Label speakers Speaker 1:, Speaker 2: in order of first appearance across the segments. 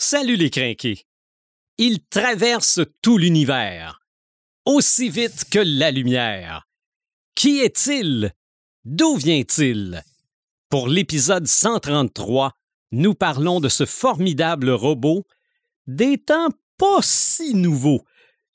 Speaker 1: Salut les crinqués. Il traverse tout l'univers, aussi vite que la lumière. Qui est-il? D'où vient-il? Pour l'épisode 133, nous parlons de ce formidable robot des temps pas si nouveaux.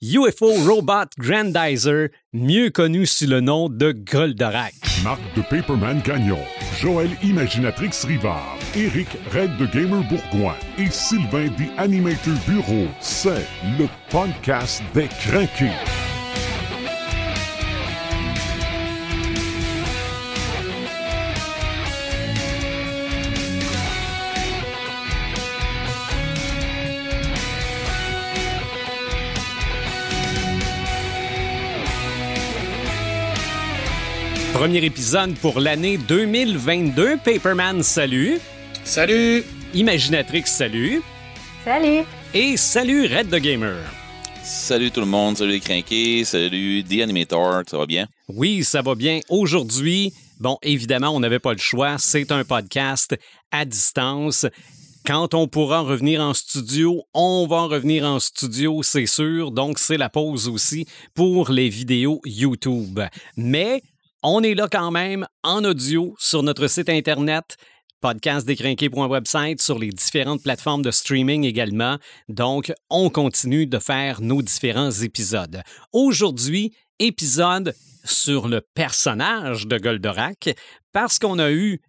Speaker 1: UFO Robot Grandizer, mieux connu sous le nom de Goldorak.
Speaker 2: Marc de Paperman Gagnon, Joël Imaginatrix Rivard, Eric Red de Gamer Bourgoin et Sylvain des Animator Bureau, c'est le podcast des craqués.
Speaker 1: Premier épisode pour l'année 2022. Paperman, salut.
Speaker 3: Salut!
Speaker 1: Imaginatrix, salut.
Speaker 4: Salut!
Speaker 1: Et salut Red the Gamer.
Speaker 5: Salut tout le monde, salut les crinqués, salut The Animator, ça va bien?
Speaker 1: Oui, ça va bien. Aujourd'hui, bon, évidemment, on n'avait pas le choix. C'est un podcast à distance. Quand on pourra revenir en studio, on va revenir en studio, c'est sûr. Donc, c'est la pause aussi pour les vidéos YouTube. Mais on est là quand même en audio sur notre site Internet podcastdécrinqué.website sur les différentes plateformes de streaming également. Donc, on continue de faire nos différents épisodes. Aujourd'hui, épisode sur le personnage de Goldorak parce qu'on a eu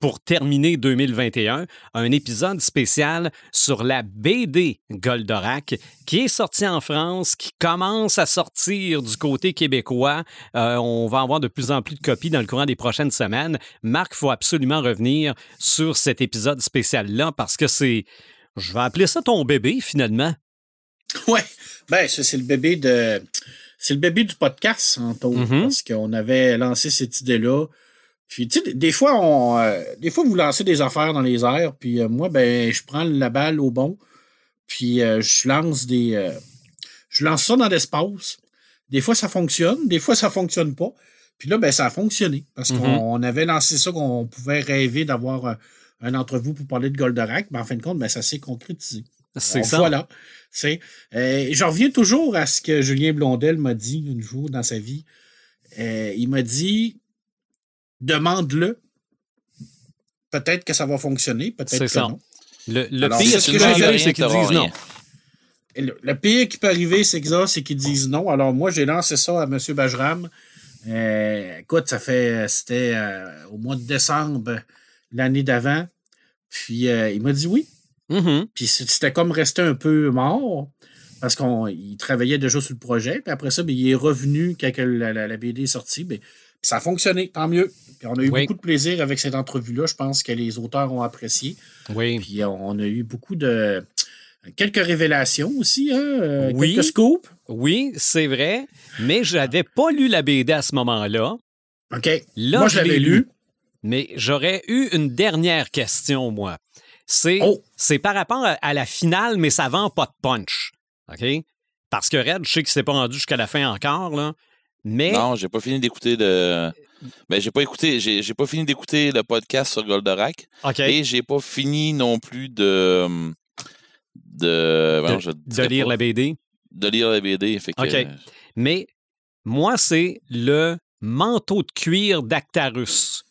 Speaker 1: pour terminer 2021, un épisode spécial sur la BD Goldorak qui est sorti en France, qui commence à sortir du côté québécois. Euh, on va avoir de plus en plus de copies dans le courant des prochaines semaines. Marc, il faut absolument revenir sur cet épisode spécial-là parce que c'est, je vais appeler ça ton bébé finalement.
Speaker 3: Ouais, ben ça c'est le bébé de, c'est le bébé du podcast, Anto,
Speaker 1: Mhm.
Speaker 3: parce qu'on avait lancé cette idée-là. Puis tu sais, des fois on, euh, des fois vous lancez des affaires dans les airs, puis euh, moi ben je prends la balle au bon, puis euh, je lance des, je lance ça dans l'espace. Des fois ça fonctionne, des fois ça fonctionne pas. Puis là ben ça a fonctionné parce qu'on on avait lancé ça qu'on pouvait rêver d'avoir un, un entrevue pour parler de Goldorak, mais en fin de compte ben ça s'est concrétisé.
Speaker 1: C'est ça.
Speaker 3: Voilà. C'est, je reviens toujours à ce que Julien Blondel m'a dit une jour dans sa vie. Il m'a dit demande-le. Peut-être que ça va fonctionner, peut-être que
Speaker 1: ça.
Speaker 3: non.
Speaker 1: Le, le
Speaker 3: Alors,
Speaker 1: pire
Speaker 3: c'est
Speaker 1: ce qu'ils disent non.
Speaker 3: Le, le pire qui peut arriver, c'est que ça, c'est qu'ils disent non. Alors moi, j'ai lancé ça à M. Bajram. Euh, écoute, ça fait c'était euh, au mois de décembre l'année d'avant. Puis euh, il m'a dit oui.
Speaker 1: Mhm.
Speaker 3: Puis c'était comme resté un peu mort parce qu'il travaillait déjà sur le projet. Puis après ça, ben, il est revenu quand la- la BD est sortie. Ben, puis ça a fonctionné, tant mieux. Puis on a eu
Speaker 1: Oui.
Speaker 3: beaucoup de plaisir avec cette entrevue-là. Je pense que les auteurs ont apprécié.
Speaker 1: Oui.
Speaker 3: Puis on a eu beaucoup de. Quelques révélations aussi, hein? euh,
Speaker 1: Oui.
Speaker 3: Quelques scoops.
Speaker 1: Oui, c'est vrai, mais je n'avais pas lu la BD à ce moment-là.
Speaker 3: OK.
Speaker 1: Là,
Speaker 3: Moi,
Speaker 1: je
Speaker 3: l'avais lu.
Speaker 1: lu. Mais j'aurais eu une dernière question, moi. C'est
Speaker 3: Oh.
Speaker 1: par rapport à, à la finale, mais ça vend pas de punch. OK? Parce que Red, je sais qu'il s'est pas rendu jusqu'à la fin encore, là. Mais
Speaker 5: Non, j'ai pas fini d'écouter le. Ben, j'ai pas écouté, j'ai j'ai pas fini d'écouter le podcast sur Goldorak
Speaker 1: OK,
Speaker 5: et j'ai pas fini non plus de. De, voyons, je
Speaker 1: de lire
Speaker 5: pas.
Speaker 1: la BD.
Speaker 5: de lire la BD. Fait que,
Speaker 1: OK.
Speaker 5: euh,
Speaker 1: Mais moi, c'est le manteau de cuir d'Actarus.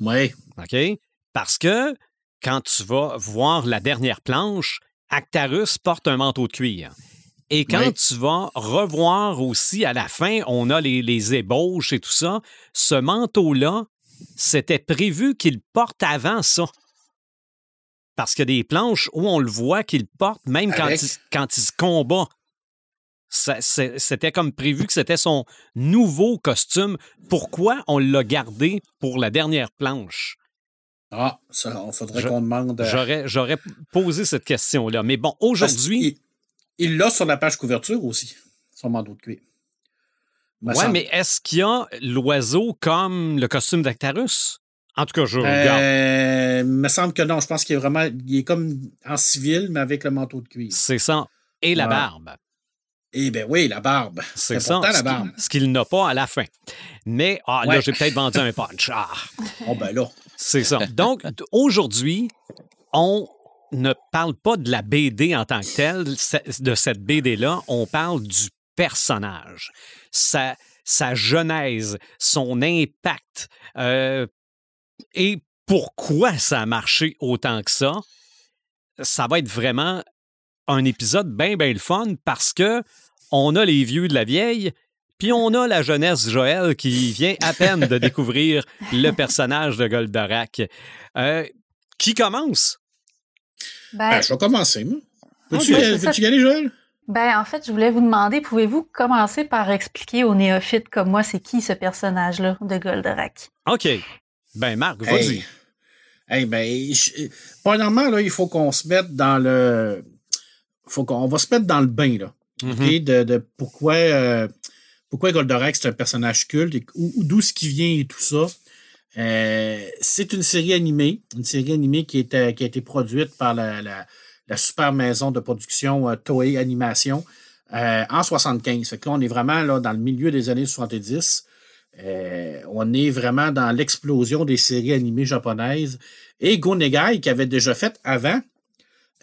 Speaker 3: Oui.
Speaker 1: OK? Parce que quand tu vas voir la dernière planche, Actarus porte un manteau de cuir. Et quand
Speaker 3: Oui.
Speaker 1: tu vas revoir aussi à la fin, on a les, les ébauches et tout ça, ce manteau-là, c'était prévu qu'il porte avant ça. Parce qu'il y a des planches où on le voit qu'il porte, même quand il, quand il se combat. C'était comme prévu que c'était son nouveau costume. Pourquoi on l'a gardé pour la dernière planche?
Speaker 3: Ah, ça, on faudrait qu'on demande. euh,
Speaker 1: J'aurais, posé cette question-là. Mais bon, aujourd'hui.
Speaker 3: Il l'a sur la page couverture aussi, son manteau de cuir. Semble.
Speaker 1: mais est-ce qu'il y a l'oiseau comme le costume d'Actarus? En tout cas, je regarde.
Speaker 3: Euh, me semble que non. Je pense qu'il est vraiment. Il est comme en civil, mais avec le manteau de cuir.
Speaker 1: C'est ça. Et la
Speaker 3: Ouais.
Speaker 1: barbe.
Speaker 3: Eh bien oui, la barbe.
Speaker 1: C'est ça.
Speaker 3: la
Speaker 1: qu'il-
Speaker 3: barbe.
Speaker 1: Ce qu'il n'a pas à la fin. Mais ah, là, j'ai peut-être vendu un punch. Ah,
Speaker 3: Oh ben là.
Speaker 1: c'est ça. Donc, aujourd'hui, on ne parle pas de la BD en tant que telle, de cette BD-là, on parle du personnage. Sa, sa genèse, son impact. Euh, et pourquoi ça a marché autant que ça? Ça va être vraiment un épisode bien, bien le fun parce que on a les vieux de la vieille, puis on a la jeunesse Joël qui vient à peine de découvrir le personnage de Goldorak. Euh, qui commence?
Speaker 3: Ben, ben, je vais commencer, moi. Peux-tu y aller, Joël?
Speaker 4: Ben, en fait, je voulais vous demander, pouvez-vous commencer par expliquer aux néophytes comme moi, c'est qui ce personnage-là de Goldorak?
Speaker 1: OK. Ben, Marc, vas-y.
Speaker 3: Hey, ben, premièrement, là, il faut qu'on se mette dans le. Faut qu'on va se mettre dans le bain, là. Mm-hmm. de, de, pourquoi, euh, pourquoi Goldorak, c'est un personnage culte, et d'où ce qui vient et tout ça. Euh, c'est une série animée, une série animée qui, est, qui a été produite par la, la, super maison de production euh, Toei Animation euh, en 75. Fait que là, on est vraiment là, dans le milieu des années 70. on est vraiment dans l'explosion des séries animées japonaises. Et Go Negai, qui avait déjà fait avant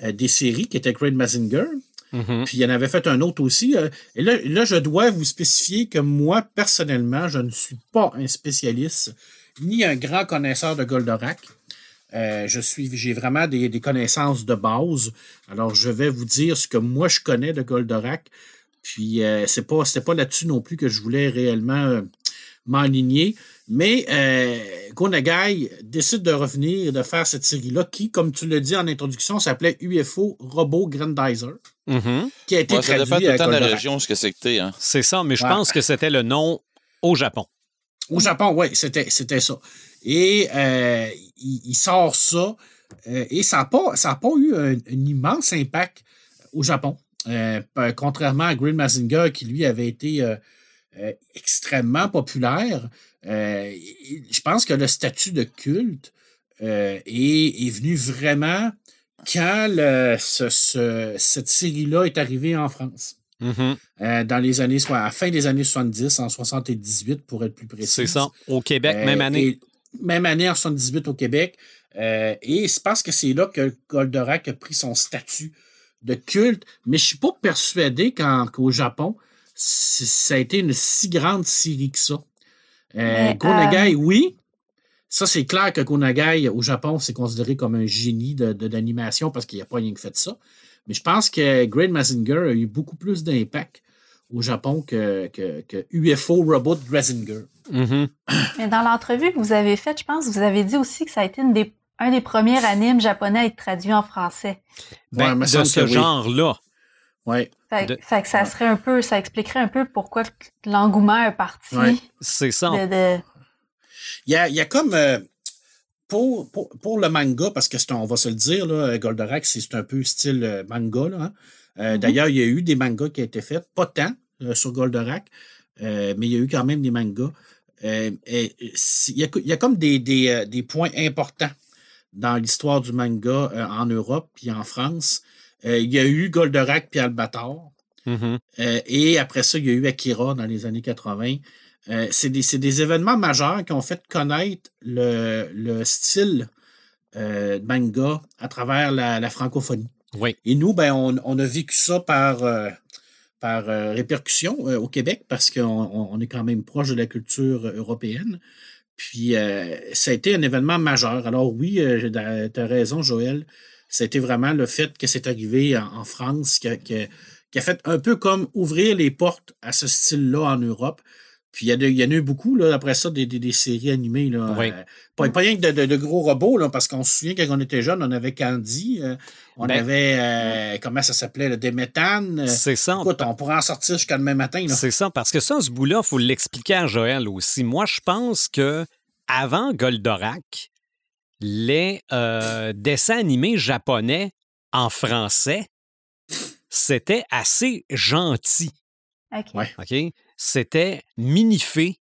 Speaker 3: des séries, qui était Great Mazinger, mm-hmm. Puis il y en avait fait un autre aussi. Et là, là, je dois vous spécifier que moi, personnellement, je ne suis pas un spécialiste ni un grand connaisseur de Goldorak. Euh, je suis, j'ai vraiment des, connaissances de base. Alors, je vais vous dire ce que moi je connais de Goldorak. Puis, euh, c'est pas, c'était pas là-dessus non plus que je voulais réellement euh, m'enligner. Mais euh, Gonagai décide de revenir et de faire cette série-là qui, comme tu l'as dit en introduction, s'appelait UFO Robot Grandizer.
Speaker 1: Mm-hmm.
Speaker 5: Qui a été ouais, traduit ça dépend tout le temps de la région, ce que c'était. Hein.
Speaker 1: C'est ça, mais je pense que c'était le nom au Japon.
Speaker 3: Au Japon, oui, c'était, c'était ça. Et euh, il, sort ça, euh, et ça n'a pas, ça pas eu un, immense impact au Japon. Euh, contrairement à Green Mazinger, qui lui avait été extrêmement populaire, je pense que le statut de culte est, est, venu vraiment quand cette série-là est arrivée en France.
Speaker 1: Mm-hmm.
Speaker 3: Euh, dans les années, soit à la fin des années 70, en 78 pour être plus précis.
Speaker 1: C'est ça. Au Québec, même euh, année.
Speaker 3: même année en 78 au Québec. Euh, et c'est parce que c'est là que Goldorak a pris son statut de culte. Mais je ne suis pas persuadé qu'au Japon, ça a été une si grande série que ça. Gonagai, oui. Ça, c'est clair que Gonagai, au Japon, c'est considéré comme un génie d'animation de, parce qu'il n'y a pas rien que fait ça. Mais je pense que Great Mazinger a eu beaucoup plus d'impact au Japon que, que, UFO Robot Mazinger.
Speaker 1: Mm-hmm.
Speaker 4: Mais dans l'entrevue que vous avez faite, je pense que vous avez dit aussi que ça a été des, un des premiers animes japonais à être traduit en français.
Speaker 1: Ben, de ce genre-là.
Speaker 3: Oui.
Speaker 4: Fait, que ça serait un peu, ça expliquerait un peu pourquoi l'engouement est parti.
Speaker 1: C'est ça.
Speaker 3: Il, y a, il, y a, comme. Euh, pour, le manga, parce que c'est, on va se le dire, là, Goldorak, c'est un peu style euh, manga. Hein. Euh, mm-hmm. D'ailleurs, il y a eu des mangas qui ont été faits, pas tant euh, sur Goldorak, mais il y a eu quand même des mangas. il, y a, comme des, points importants dans l'histoire du manga en Europe puis en France. il y a eu Goldorak puis Albator.
Speaker 1: Mm-hmm.
Speaker 3: et après ça, il y a eu Akira dans les années 80. Euh, c'est des, événements majeurs qui ont fait connaître le, style euh, manga à travers la, francophonie.
Speaker 1: Oui.
Speaker 3: Et nous, ben, on, a vécu ça par, euh, par répercussion au Québec parce qu'on est quand même proche de la culture européenne. Puis, ça a été un événement majeur. Alors oui, tu as raison, Joël. Ça a été vraiment le fait que c'est arrivé en, France qui a, fait un peu comme ouvrir les portes à ce style-là en Europe. Puis il y, en a eu beaucoup, là, après ça, des, des, séries animées. Là,
Speaker 1: oui.
Speaker 3: Euh, pas, pas, rien que de, de, gros robots, là, parce qu'on se souvient quand on était jeune, on avait Candy, euh, on ben, avait, euh, comment ça s'appelait, des méthanes.
Speaker 1: C'est ça.
Speaker 3: Écoute, on pourrait en sortir jusqu'à demain matin.
Speaker 1: C'est ça, parce que ça, ce bout-là, il faut l'expliquer à Joël aussi. Moi, je pense que avant Goldorak, les dessins animés japonais en français, c'était assez gentil.
Speaker 4: OK.
Speaker 1: OK? C'était Minifé,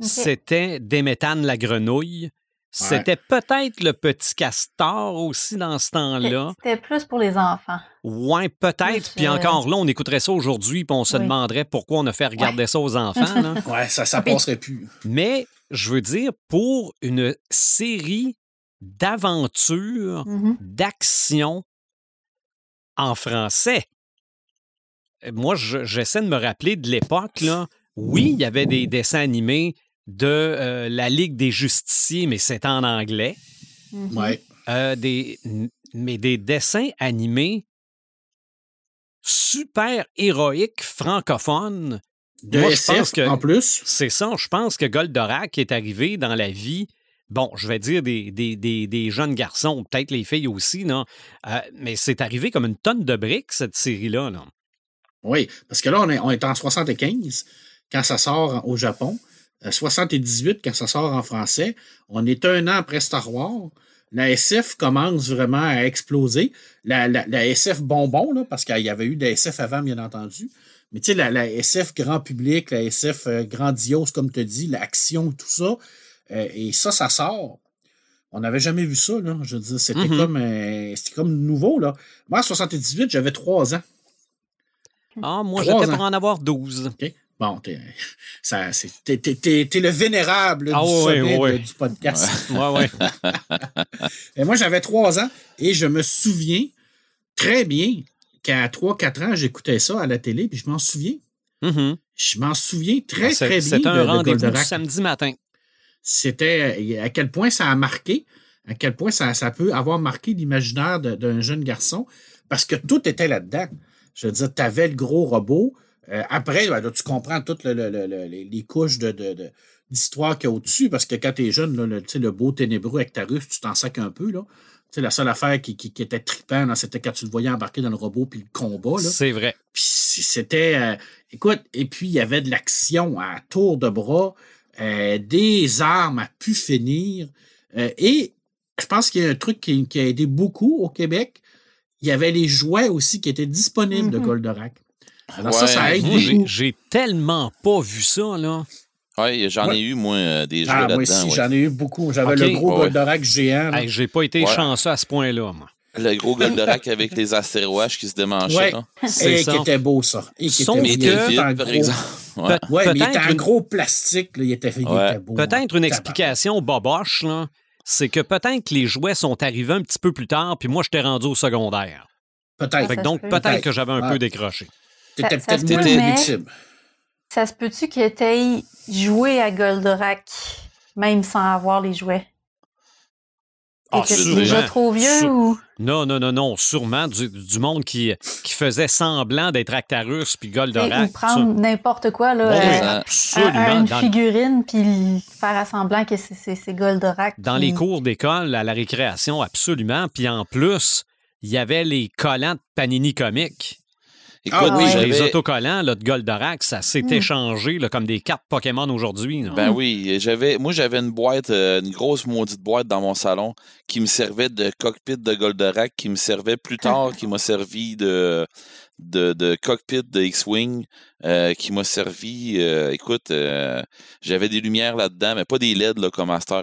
Speaker 1: c'était Déméthane la grenouille, c'était peut-être le petit castor aussi dans ce temps-là.
Speaker 4: C'était plus pour les enfants.
Speaker 1: Ouais, peut-être. Puis encore là, on écouterait ça aujourd'hui, puis on se demanderait pourquoi on a fait regarder ça aux enfants. Là.
Speaker 3: ouais, ça, ça passerait plus.
Speaker 1: Mais je veux dire, pour une série d'aventures,
Speaker 4: mm-hmm.
Speaker 1: d'action en français, moi, j'essaie de me rappeler de l'époque, là. Oui, il y avait des dessins animés de euh, la Ligue des Justiciers, mais c'est en anglais.
Speaker 3: Ouais.
Speaker 1: Euh, des, mais des dessins animés super héroïques francophones.
Speaker 3: De SF, que, en plus.
Speaker 1: C'est ça. Je pense que Goldorak est arrivé dans la vie bon, je vais dire des, des, jeunes garçons, peut-être les filles aussi, non? Euh, mais c'est arrivé comme une tonne de briques, cette série-là. Non?
Speaker 3: Oui, parce que là, on est, on est en 75 quand ça sort au Japon, 78 euh, quand ça sort en français. On est un an après Star Wars. La SF commence vraiment à exploser. La, SF bonbon, là, parce qu'il y avait eu des SF avant, bien entendu. Mais tu sais, la, SF grand public, la SF euh, grandiose, comme tu dis, l'action, tout ça, euh, et ça, ça sort. On n'avait jamais vu ça, là. Je veux dire, c'était mm-hmm. comme, euh, comme nouveau, là. Moi, en 78, j'avais trois ans.
Speaker 1: Ah, moi, j'étais pour en avoir 12.
Speaker 3: OK. Bon, t'es, le vénérable
Speaker 1: ah,
Speaker 3: du, du podcast.
Speaker 1: Ouais, ouais.
Speaker 3: et moi, j'avais trois ans et je me souviens très bien qu'à 3-4 ans, j'écoutais ça à la télé, puis je m'en souviens.
Speaker 1: Mm-hmm.
Speaker 3: Je m'en souviens très, très bien.
Speaker 1: C'était un rendez-vous samedi matin
Speaker 3: c'était euh, à quel point ça a marqué, à quel point ça, ça peut avoir marqué l'imaginaire d'un jeune garçon, parce que tout était là-dedans. Je veux dire, tu avais le gros robot. Euh, après, ben, tu comprends toutes les couches de, d'histoire qu'il y a au-dessus, parce que quand tu es jeune, le, le beau ténébreux avec ta russe, tu t'en sacs un peu. Là. la seule affaire qui, était trippant, c'était quand tu le voyais embarquer dans le robot puis le combat.
Speaker 1: C'est vrai.
Speaker 3: Puis c'était. Euh, écoute, et puis il y avait de l'action à tour de bras. Euh, des armes à pu finir. Euh, et je pense qu'il y a un truc qui, a aidé beaucoup au Québec. Il y avait les jouets aussi qui étaient disponibles de mm-hmm. Goldorak. Alors ça, ça aide.
Speaker 1: J'ai tellement pas vu ça, là.
Speaker 5: Oui, j'en ai eu, moi, euh, des jouets ah, là-dedans. Moi aussi,
Speaker 3: j'en ai eu beaucoup. J'avais le gros Goldorak géant.
Speaker 1: J'ai pas été chanceux à ce point-là, moi.
Speaker 5: Le gros Goldorak avec les astéroïdes qui se démangeaient.
Speaker 3: Ouais. Et qui était beau, ça. Et qui
Speaker 5: était vide, par exemple.
Speaker 3: Oui, mais il était un gros plastique. il, était, beau.
Speaker 1: Peut-être une explication boboche, là, c'est que peut-être que les jouets sont arrivés un petit peu plus tard, puis moi, je t'ai rendu au secondaire.
Speaker 3: Peut-être.
Speaker 1: donc, peut-être que j'avais un peu décroché.
Speaker 3: T'étais peut-être victime.
Speaker 4: Ça se peut-tu qu'il ait joué à Goldorak, même sans avoir les jouets? Ah, déjà trop vieux ou?
Speaker 1: Non, non, non, non. Sûrement du, monde qui, qui faisait semblant d'être Actarus puis Goldorak.
Speaker 4: Ou prendre n'importe quoi, là.
Speaker 1: Euh, absolument.
Speaker 4: une figurine puis faire semblant que c'est Goldorak.
Speaker 1: Dans les cours d'école, à la récréation, absolument. Puis en plus, il y avait les collants de Panini Comics.
Speaker 5: Écoute, ah,
Speaker 1: les autocollants là, de Goldorak, ça s'est hmm. échangé là, comme des cartes Pokémon aujourd'hui.
Speaker 5: Ben oui, j'avais, moi j'avais une boîte, euh, une grosse maudite boîte dans mon salon qui me servait de cockpit de Goldorak, qui me servait plus tard, qui m'a servi de, de, cockpit de X-Wing euh, qui m'a servi. Euh, écoute, euh, j'avais des lumières là-dedans, mais pas des LED là, comme Master.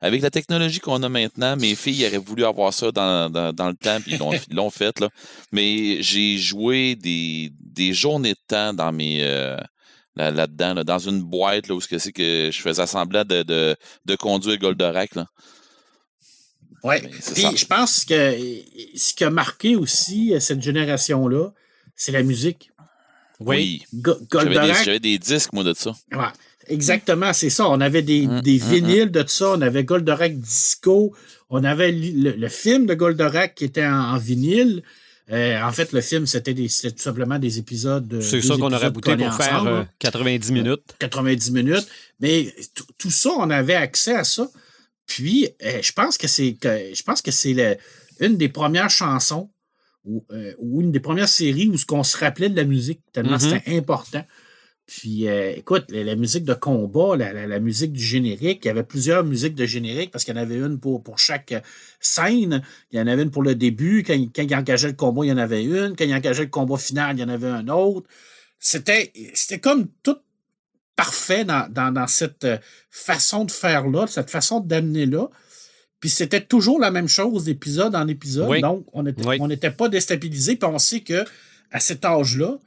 Speaker 5: Avec la technologie qu'on a maintenant, mes filles auraient voulu avoir ça dans, le temps, puis ils l'ont fait. Là. Mais j'ai joué des, des journées de temps dans mes. là-dedans, dans une boîte là, où c'est que je faisais semblant de, de, de conduire Goldorak. Là.
Speaker 3: Oui. Puis je pense que ce qui a marqué aussi euh, cette génération-là, c'est la musique.
Speaker 5: Oui. J'avais des, disques, moi, de ça.
Speaker 3: Exactement, c'est ça. On avait des, hum, des hum, vinyles hum. de ça. On avait Goldorak Disco. On avait le, film de Goldorak qui était en, vinyle. Euh, en fait, le film, c'était tout simplement des épisodes.
Speaker 1: C'est ça qu'on aurait bouté pour faire 90 euh, minutes.
Speaker 3: 90 minutes. Mais tout ça, on avait accès à ça. Puis, euh, je pense que c'est je pense que c'est une des premières chansons euh, ou, une des premières séries où ce qu'on se rappelait de la musique, tellement mm-hmm. c'était important. Puis, euh, écoute, la, musique de combat, la, musique du générique, il y avait plusieurs musiques de générique parce qu'il y en avait une pour, pour chaque scène. Il y en avait une pour le début. Quand, quand il engageait le combat, il y en avait une. Quand il engageait le combat final, il y en avait un autre. C'était, c'était comme tout parfait dans, cette euh, façon de faire-là, cette façon d'amener-là. Puis c'était toujours la même chose d'épisode en épisode. Donc, on n'était pas déstabilisé. Puis on sait que à cet âge-là,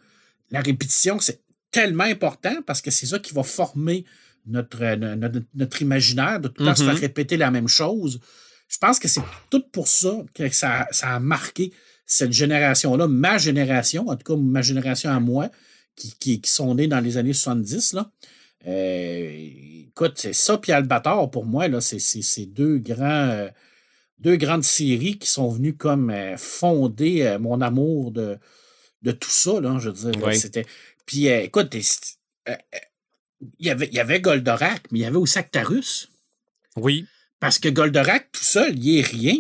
Speaker 3: la répétition, c'est tellement important parce que c'est ça qui va former notre, euh, notre, imaginaire, de tout le temps se faire mm-hmm. répéter la même chose. Je pense que c'est tout pour ça que ça, ça a marqué cette génération-là, ma génération, en tout cas ma génération à moi, qui, qui, sont nés dans les années 70, là. Euh, écoute, c'est ça, puis Albator, pour moi, là, c'est deux grands. Euh, deux grandes séries qui sont venues comme euh, fonder mon amour de, de tout ça, là, je veux dire. C'était. Puis écoute, il y avait, il y avait Goldorak, mais il y avait aussi Actarus.
Speaker 1: Oui.
Speaker 3: Parce que Goldorak, tout seul, il est rien.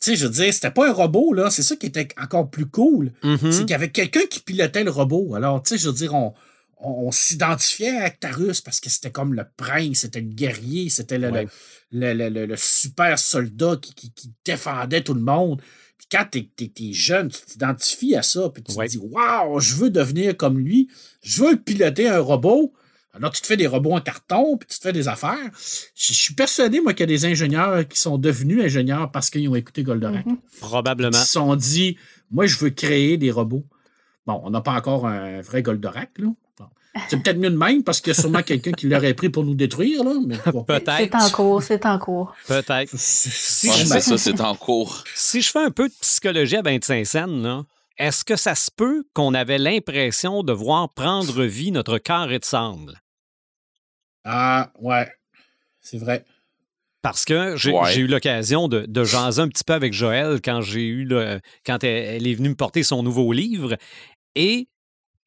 Speaker 3: Tu sais, je veux dire, c'était pas un robot, là. C'est ça qui était encore plus cool.
Speaker 1: Mm-hmm.
Speaker 3: C'est qu'il y avait quelqu'un qui pilotait le robot. Alors, tu sais, je veux dire, on, on, s'identifiait à Actarus parce que c'était comme le prince, c'était le guerrier, c'était le, le, super soldat qui, défendait tout le monde. Puis quand tu es, jeune, tu t'identifies à ça, puis tu te dis Waouh, je veux devenir comme lui, je veux piloter un robot. Alors, tu te fais des robots en carton, puis tu te fais des affaires. Je, suis persuadé, moi, qu'il y a des ingénieurs qui sont devenus ingénieurs parce qu'ils ont écouté Goldorak.
Speaker 1: Mhm. Probablement.
Speaker 3: Ils se sont dit, moi, je veux créer des robots. Bon, on n'a pas encore un vrai Goldorak, là. C'est peut-être mieux de même parce qu'il y a sûrement quelqu'un qui l'aurait pris pour nous détruire, là. Mais
Speaker 1: Peut-être.
Speaker 4: C'est en cours, c'est en cours.
Speaker 1: Peut-être.
Speaker 5: Si c'est ça, c'est en cours.
Speaker 1: Si je fais un peu de psychologie à 25 cents, là, est-ce que ça se peut qu'on avait l'impression de voir prendre vie notre carré de sable?
Speaker 3: Ah, ouais. C'est vrai.
Speaker 1: Parce que j'ai eu l'occasion de, de, jaser un petit peu avec Joël quand j'ai eu le, quand elle, est venue me porter son nouveau livre. Et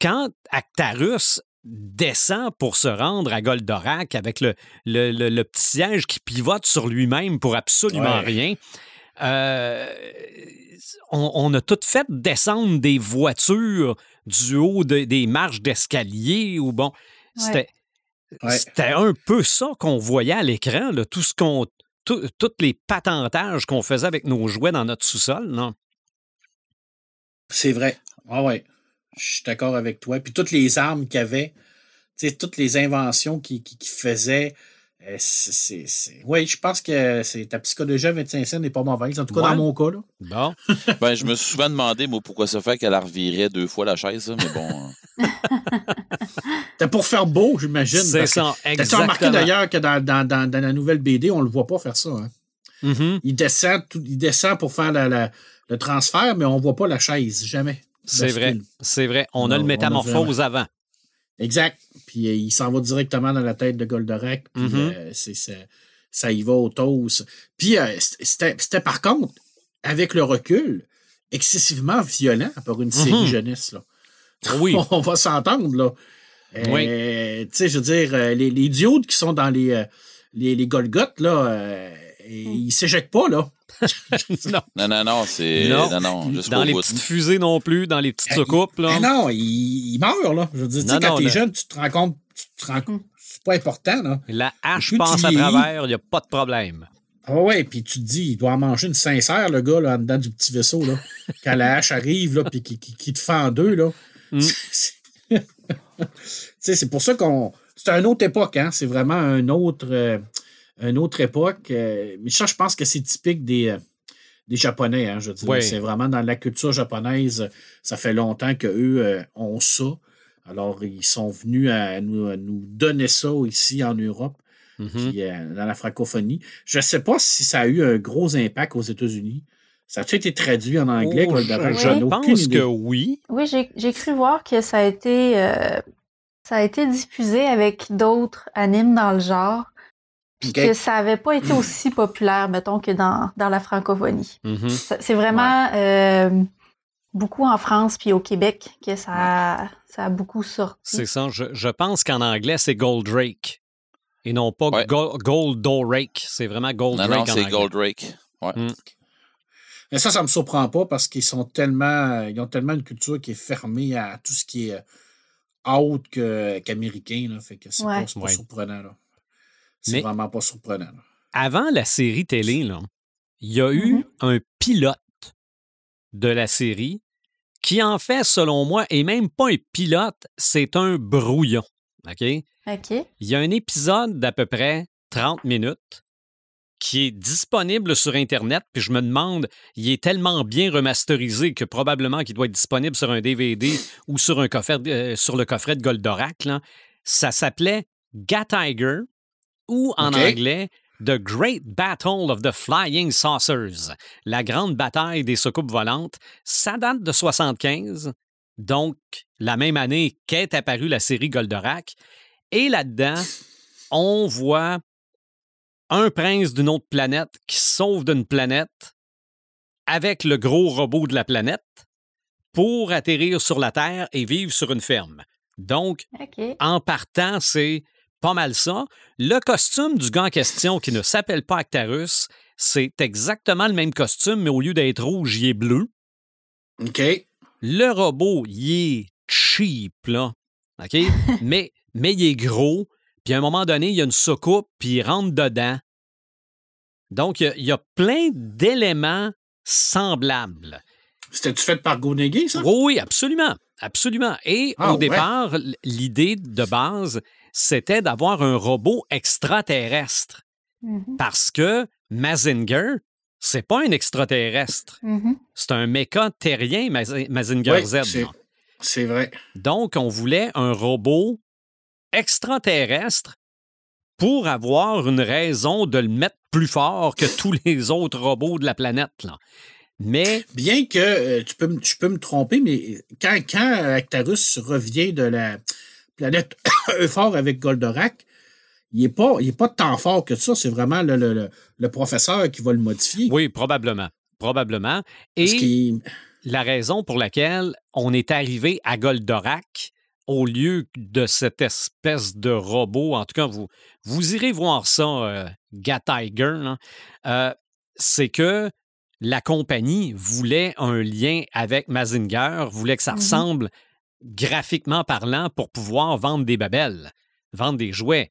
Speaker 1: quand Actarus descend pour se rendre à Goldorak avec le, le, petit siège qui pivote sur lui-même pour absolument rien, euh, on, a tout fait descendre des voitures du haut des marches d'escalier ou bon. C'était c'était un peu ça qu'on voyait à l'écran, tout ce qu'on. Tous les patentages qu'on faisait avec nos jouets dans notre sous-sol, non?
Speaker 3: C'est vrai. Ah ouais. Je suis d'accord avec toi. Puis toutes les armes qu'il y avait, toutes les inventions qu'il qui, faisait, euh, c'est, Oui, je pense que c'est ta psychologie à 25 cents n'est pas mauvaise, en tout cas dans mon cas. Là.
Speaker 1: Bon.
Speaker 5: ben, je me suis souvent demandé, moi, pourquoi ça fait qu'elle revirait deux fois la chaise, mais bon. Hein.
Speaker 3: C'était pour faire beau, j'imagine.
Speaker 1: C'est ça, exactement.
Speaker 3: T'as remarqué d'ailleurs que dans, dans, dans, la nouvelle BD, on le voit pas faire ça. Hein?
Speaker 1: Mm-hmm.
Speaker 3: il, descend il descend pour faire la, le transfert, mais on voit pas la chaise, jamais.
Speaker 1: C'est vrai, c'est vrai. On a le métamorphose avant.
Speaker 3: Exact. Puis euh, il s'en va directement dans la tête de Goldorak. Puis
Speaker 1: mm-hmm.
Speaker 3: euh, c'est, ça, y va au toast. Puis euh, c'était, par contre, avec le recul, excessivement violent pour une série mm-hmm. jeunesse. Là.
Speaker 1: Oui.
Speaker 3: On va s'entendre, là. Oui. tu sais, je veux dire, les, les diodes qui sont dans les, les, les Golgotes, là, ils ne s'éjectent pas, là.
Speaker 5: non. non, non, non, c'est. Non. non,
Speaker 1: Dans les petites fusées non plus, dans les petites soucoupes. Là.
Speaker 3: non, il, meurt, là. Je veux dire, non, quand t'es jeune, tu te rends compte, tu te rends compte, c'est pas important, là.
Speaker 1: La hache passe à travers, il n'y a pas de problème.
Speaker 3: Ah ouais, puis tu te dis, il doit manger une sincère, le gars, là, en dedans du petit vaisseau, là. quand la hache arrive, là, puis qui, qui, te fend en deux, là. Mm. c'est pour ça qu'on. C'est une autre époque, hein. C'est vraiment un autre. Euh, une autre époque. Euh, mais ça, je pense que c'est typique des, euh, des Japonais. Hein, je veux C'est vraiment dans la culture japonaise. Ça fait longtemps qu'eux euh, ont ça. Alors, ils sont venus à nous, donner ça ici en Europe,
Speaker 1: mm-hmm.
Speaker 3: dans la francophonie. Je ne sais pas si ça a eu un gros impact aux États-Unis. Ça a-tu été traduit en anglais?
Speaker 1: Oh, je, pense que oui.
Speaker 4: Oui, j'ai cru voir que ça a été, ça a été diffusé avec d'autres animes dans le genre. Puis que ça n'avait pas été aussi populaire, mettons, que dans, dans la francophonie.
Speaker 1: Mm-hmm.
Speaker 4: C'est vraiment euh, beaucoup en France puis au Québec que ça, ça a beaucoup sorti.
Speaker 1: C'est ça. Je, je pense qu'en anglais, c'est Goldrake. Et non pas ouais. Goldorake. C'est vraiment Goldrake.
Speaker 5: Non, non, c'est Goldrake. Ouais.
Speaker 1: Mm.
Speaker 3: Mais ça, ça me surprend pas parce qu'ils sont tellement. Ils ont tellement une culture qui est fermée à tout ce qui est autre qu'américain. fait que c'est pas, pas surprenant. Là. C'est vraiment pas surprenant.
Speaker 1: Avant la série télé, là, il y a eu mm-hmm. un pilote de la série qui, en fait, selon moi, est même pas un pilote, c'est un brouillon. OK?
Speaker 4: OK.
Speaker 1: Il y a un épisode d'à peu près 30 minutes qui est disponible sur Internet, puis je me demande, il est tellement bien remasterisé que probablement qu'il doit être disponible sur un DVD ou sur, un coffret, euh, sur le coffret de Goldorak. Là. Ça s'appelait Tiger ou en anglais The Great Battle of the Flying Saucers, la grande bataille des soucoupes volantes. Ça date de 75, donc la même année qu'est apparue la série Goldorak. Et là-dedans, on voit un prince d'une autre planète qui sauve d'une planète avec le gros robot de la planète pour atterrir sur la Terre et vivre sur une ferme. Donc, en partant, c'est pas mal ça. Le costume du gars en question qui ne s'appelle pas Actarus, c'est exactement le même costume, mais au lieu d'être rouge, il est bleu.
Speaker 3: OK.
Speaker 1: Le robot, il est cheap, là. OK? mais, mais il est gros. Puis à un moment donné, il y a une soucoupe, puis il rentre dedans. Donc, il y a, plein d'éléments semblables.
Speaker 3: C'était-tu fait par Gonegui, ça?
Speaker 1: Oui, absolument. Absolument. Et ah, au départ, l'idée de base, c'était d'avoir un robot extraterrestre.
Speaker 4: Mm-hmm.
Speaker 1: Parce que Mazinger, c'est pas un extraterrestre.
Speaker 4: Mm-hmm.
Speaker 1: C'est un méca terrien, Mazinger Z.
Speaker 3: C'est vrai.
Speaker 1: Donc, on voulait un robot extraterrestre pour avoir une raison de le mettre plus fort que tous les autres robots de la planète. Là. Mais.
Speaker 3: Bien que euh, tu peux, je peux me tromper, mais quand, quand Actarus revient de la planète Euphore avec Goldorak, il n'est pas, il est pas tant fort que ça. C'est vraiment le, le, le, professeur qui va le modifier.
Speaker 1: Oui, probablement. Probablement. Et la raison pour laquelle on est arrivé à Goldorak, au lieu de cette espèce de robot, en tout cas, vous, vous irez voir ça, euh, Tiger, euh, c'est que la compagnie voulait un lien avec Mazinger, voulait que ça mm-hmm. ressemble graphiquement parlant pour pouvoir vendre des babelles, vendre des jouets.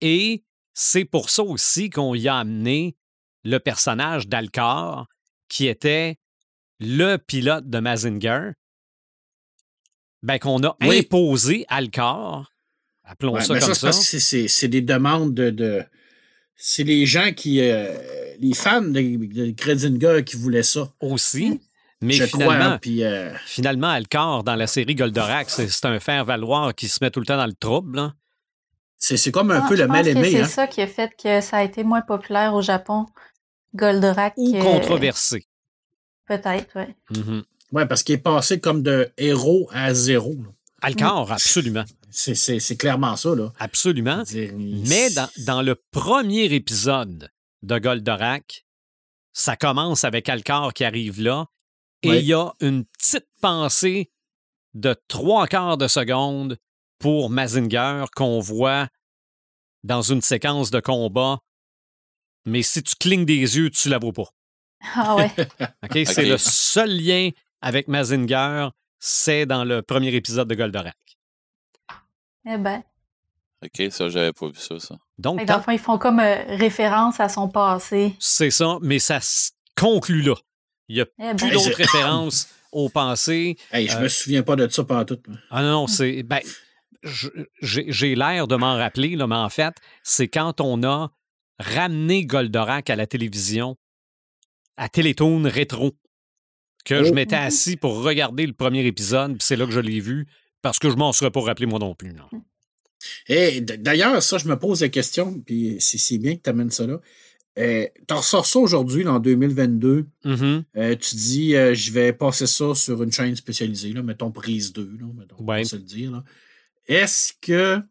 Speaker 1: Et c'est pour ça aussi qu'on y a amené le personnage d'Alcor, qui était le pilote de Mazinger, ben, qu'on a imposé Alcor. Appelons ça comme ça.
Speaker 3: C'est des demandes de. c'est les gens qui. Euh, les fans de, de qui voulaient ça.
Speaker 1: Aussi. Mais finalement, puis, euh, finalement, Alcor, dans la série Goldorak, c'est un faire-valoir qui se met tout le temps dans le trouble.
Speaker 3: C'est comme un ah, peu le mal-aimé.
Speaker 4: C'est
Speaker 3: hein.
Speaker 4: ça qui a fait que ça a été moins populaire au Japon, Goldorak.
Speaker 1: Ou controversé.
Speaker 4: Peut-être, oui.
Speaker 1: Mm-hmm.
Speaker 3: Oui, parce qu'il est passé comme de héros à zéro.
Speaker 1: Alcor, absolument.
Speaker 3: C'est clairement ça. Là.
Speaker 1: Absolument. Mais dans, dans, le premier épisode de Goldorak, ça commence avec Alcor qui arrive là et il y a une petite pensée de trois quarts de seconde pour Mazinger qu'on voit dans une séquence de combat. Mais si tu clignes des yeux, tu la vois pas.
Speaker 4: Ah ouais.
Speaker 1: OK, c'est le seul lien avec Mazinger, c'est dans le premier épisode de Goldorak.
Speaker 4: Eh ben.
Speaker 5: OK, ça, j'avais pas vu ça, ça.
Speaker 1: Donc,
Speaker 4: dans ils font comme euh, référence à son passé.
Speaker 1: C'est ça, mais ça se conclut là. Il n'y a eh plus ben. d'autres références au passé.
Speaker 3: Hey, je ne me euh, souviens pas de ça pendant tout.
Speaker 1: Ah non, c'est. Ben, j'ai l'air de m'en rappeler, là, mais en fait, c'est quand on a ramené Goldorak à la télévision, à Télétoon rétro, que je oh. m'étais assis pour regarder le premier épisode, puis c'est là que je l'ai vu, parce que je m'en serais pas rappelé moi non plus.
Speaker 3: Et d'ailleurs, ça, je me pose la question, puis c'est bien que tu amènes ça là. Euh, tu ressors ça aujourd'hui, en 2022.
Speaker 1: Mm-hmm.
Speaker 3: Euh, tu dis, euh, je vais passer ça sur une chaîne spécialisée, là, mettons prise 2, là, on va se le dire. Est-ce que